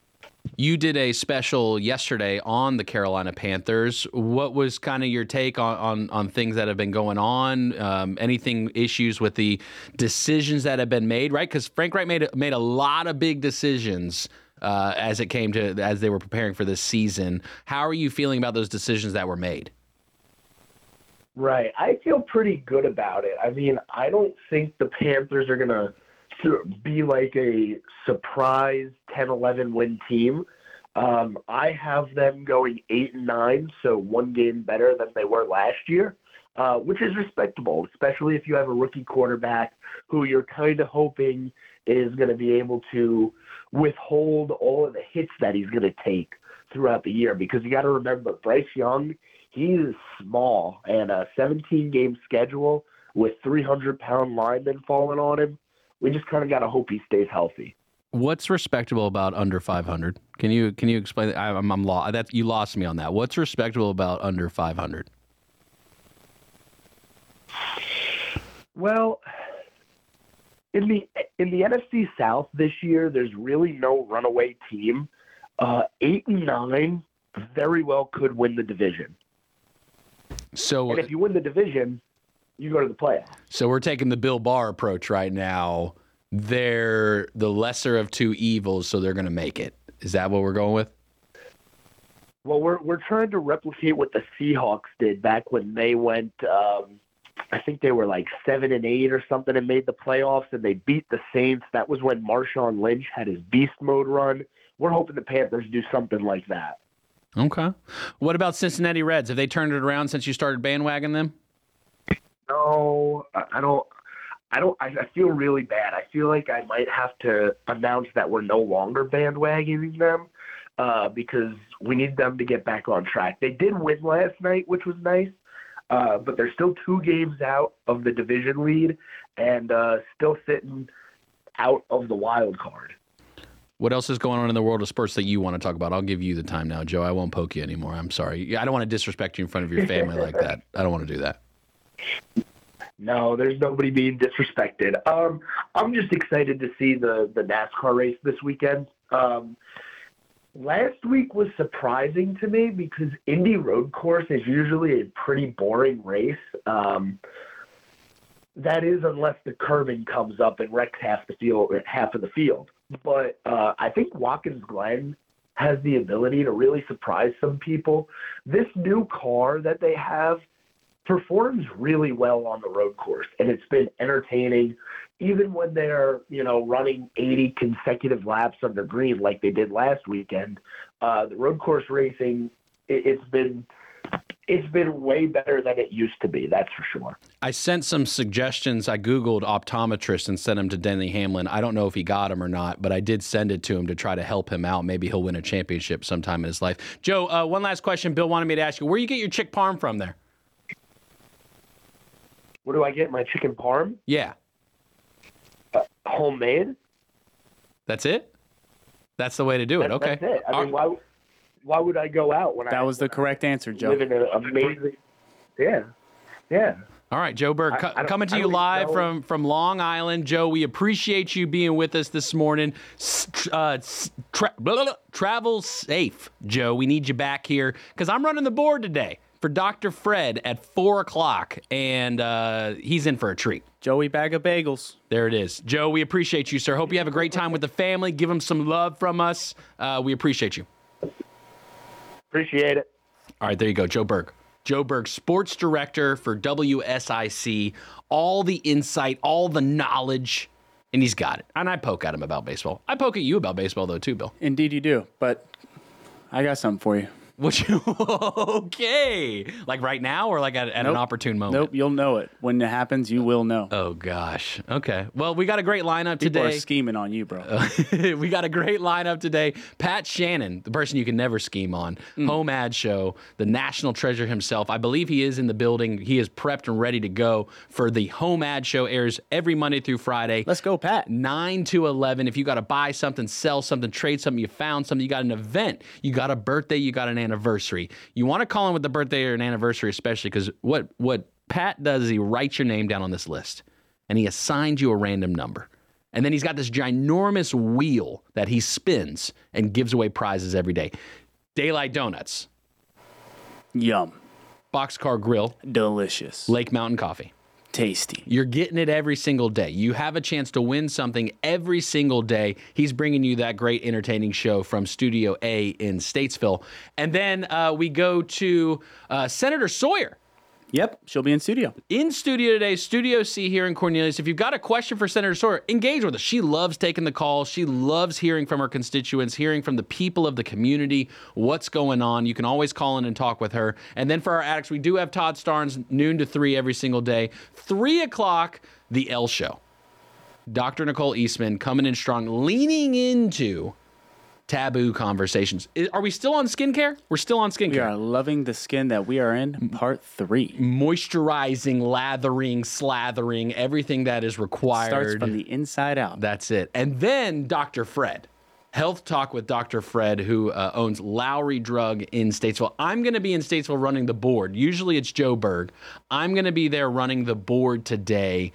You did a special yesterday on the Carolina Panthers. What was kind of your take on, on, on things that have been going on? Um, anything issues with the decisions that have been made, right? Because Frank Reich made made a lot of big decisions uh, as it came to as they were preparing for this season. How are you feeling about those decisions that were made? Right. I feel pretty good about it. I mean, I don't think the Panthers are going to be like a surprise 10 11 win team. Um, I have them going 8 and 9, so one game better than they were last year, uh, which is respectable, especially if you have a rookie quarterback who you're kind of hoping is going to be able to withhold all of the hits that he's going to take throughout the year. Because you got to remember, Bryce Young, he is small, and a 17 game schedule with 300 pound linemen falling on him. We just kind of got to hope he stays healthy. What's respectable about under 500? Can you can you explain? I, I'm, I'm lo- that you lost me on that. What's respectable about under 500? Well, in the in the NFC South this year, there's really no runaway team. Uh, eight and nine very well could win the division. So, and if you win the division, you go to the playoffs. So we're taking the Bill Barr approach right now. They're the lesser of two evils, so they're going to make it. Is that what we're going with? Well, we're we're trying to replicate what the Seahawks did back when they went. Um, I think they were like seven and eight or something and made the playoffs, and they beat the Saints. That was when Marshawn Lynch had his beast mode run. We're hoping the Panthers do something like that. Okay. What about Cincinnati Reds? Have they turned it around since you started bandwagoning them? No, I don't. I don't. I, I feel really bad. I feel like I might have to announce that we're no longer bandwagoning them uh, because we need them to get back on track. They did win last night, which was nice, uh, but they're still two games out of the division lead and uh, still sitting out of the wild card. What else is going on in the world of sports that you want to talk about? I'll give you the time now, Joe. I won't poke you anymore. I'm sorry. I don't want to disrespect you in front of your family like that. I don't want to do that. No, there's nobody being disrespected. Um, I'm just excited to see the the NASCAR race this weekend. Um, last week was surprising to me because Indy Road Course is usually a pretty boring race. Um, that is, unless the curving comes up and wrecks half the field, half of the field. But uh, I think Watkins Glen has the ability to really surprise some people. This new car that they have performs really well on the road course, and it's been entertaining. Even when they're you know running 80 consecutive laps under green like they did last weekend, uh, the road course racing it, it's been it's been way better than it used to be. That's for sure. I sent some suggestions. I Googled optometrist and sent them to Denny Hamlin. I don't know if he got them or not, but I did send it to him to try to help him out. Maybe he'll win a championship sometime in his life. Joe, uh, one last question. Bill wanted me to ask you where you get your chick parm from there? Where do I get my chicken parm? Yeah. Uh, homemade. That's it? That's the way to do it. That- okay. That's it. I mean, why why would I go out when I That was the correct answer, Joe. live in an amazing? Yeah, yeah. All right, Joe Berg, I- co- I coming to you live know. from from Long Island. Joe, we appreciate you being with us this morning. Uh, tra- blah, blah, blah. travel safe, Joe. We need you back here because I'm running the board today for Dr. Fred at four o'clock, and uh, he's in for a treat. Joey bag of bagels. There it is, Joe. We appreciate you, sir. Hope you have a great time with the family. Give them some love from us. Uh, we appreciate you. Appreciate it. All right, there you go, Joe Berg. Joe Berg, sports director for WSIC. All the insight, all the knowledge, and he's got it. And I poke at him about baseball. I poke at you about baseball, though, too, Bill. Indeed, you do. But I got something for you. Which okay, like right now, or like at, at an opportune moment. Nope, you'll know it when it happens. You will know. Oh gosh. Okay. Well, we got a great lineup People are today. scheming on you, bro. we got a great lineup today. Pat Shannon, the person you can never scheme on, Mm. home ad show, the national treasure himself. I believe he is in the building. He is prepped and ready to go for the home ad show. Airs every Monday through Friday. Let's go, Pat. 9 to 11. If you got to buy something, sell something, trade something, you found something, you got an event, you got a birthday, you got an anniversary. You want to call in with the birthday or an anniversary, especially because what, what Pat does is he writes your name down on this list and he assigns you a random number. And then he's got this ginormous wheel that he spins and gives away prizes every day. Daylight Donuts, Yum. Boxcar Grill, Delicious. Lake Mountain Coffee. Tasty. You're getting it every single day. You have a chance to win something every single day. He's bringing you that great entertaining show from Studio A in Statesville. And then uh, we go to uh, Senator Sawyer. Yep, she'll be in studio. In studio today, Studio C here in Cornelius. If you've got a question for Senator Sawyer, engage with us. She loves taking the calls. She loves hearing from her constituents, hearing from the people of the community, what's going on. You can always call in and talk with her. And then for our addicts, we do have Todd Starnes noon to three every single day. Three o'clock, the L Show. Dr. Nicole Eastman coming in strong, leaning into taboo conversations. Are we still on skincare? We're still on skincare We are loving the skin that we are in. Part three moisturizing, lathering, slathering, everything that is required. starts from the inside out. That's it. And then Dr. Fred. Health Talk with Dr. Fred, who uh, owns Lowry Drug in Statesville. I'm going to be in Statesville running the board. Usually it's Joe Berg. I'm going to be there running the board today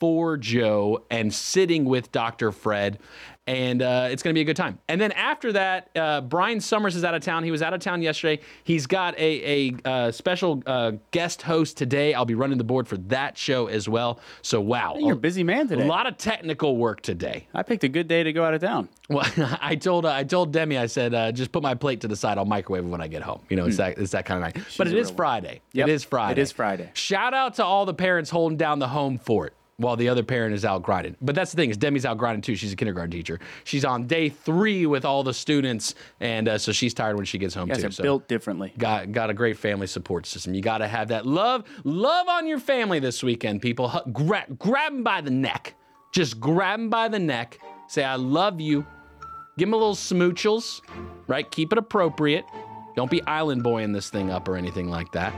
for Joe and sitting with Dr. Fred. And uh, it's going to be a good time. And then after that, uh, Brian Summers is out of town. He was out of town yesterday. He's got a, a uh, special uh, guest host today. I'll be running the board for that show as well. So, wow. You're a busy man today. A lot of technical work today. I picked a good day to go out of town. Well, I told uh, I told Demi, I said, uh, just put my plate to the side. I'll microwave it when I get home. You know, it's that it's that kind of night. but it is. Friday. Yep, It is Friday. it is Friday. Shout out to all the parents holding down the home fort while the other parent is out grinding. But that's the thing is Demi's out grinding too. She's a kindergarten teacher. She's on day three with all the students, and uh, so she's tired when she gets home You guys too. are so built differently. got got a great family support system. You got to have that love love on your family this weekend, people. Grab grab them by the neck. Just grab them by the neck. Say I love you. Give them a little smoochels, right? Keep it appropriate. Don't be island boying this thing up or anything like that.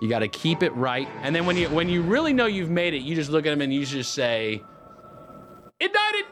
You got to keep it right. And then when you when you really know you've made it, you just look at them and you just say, "It died it."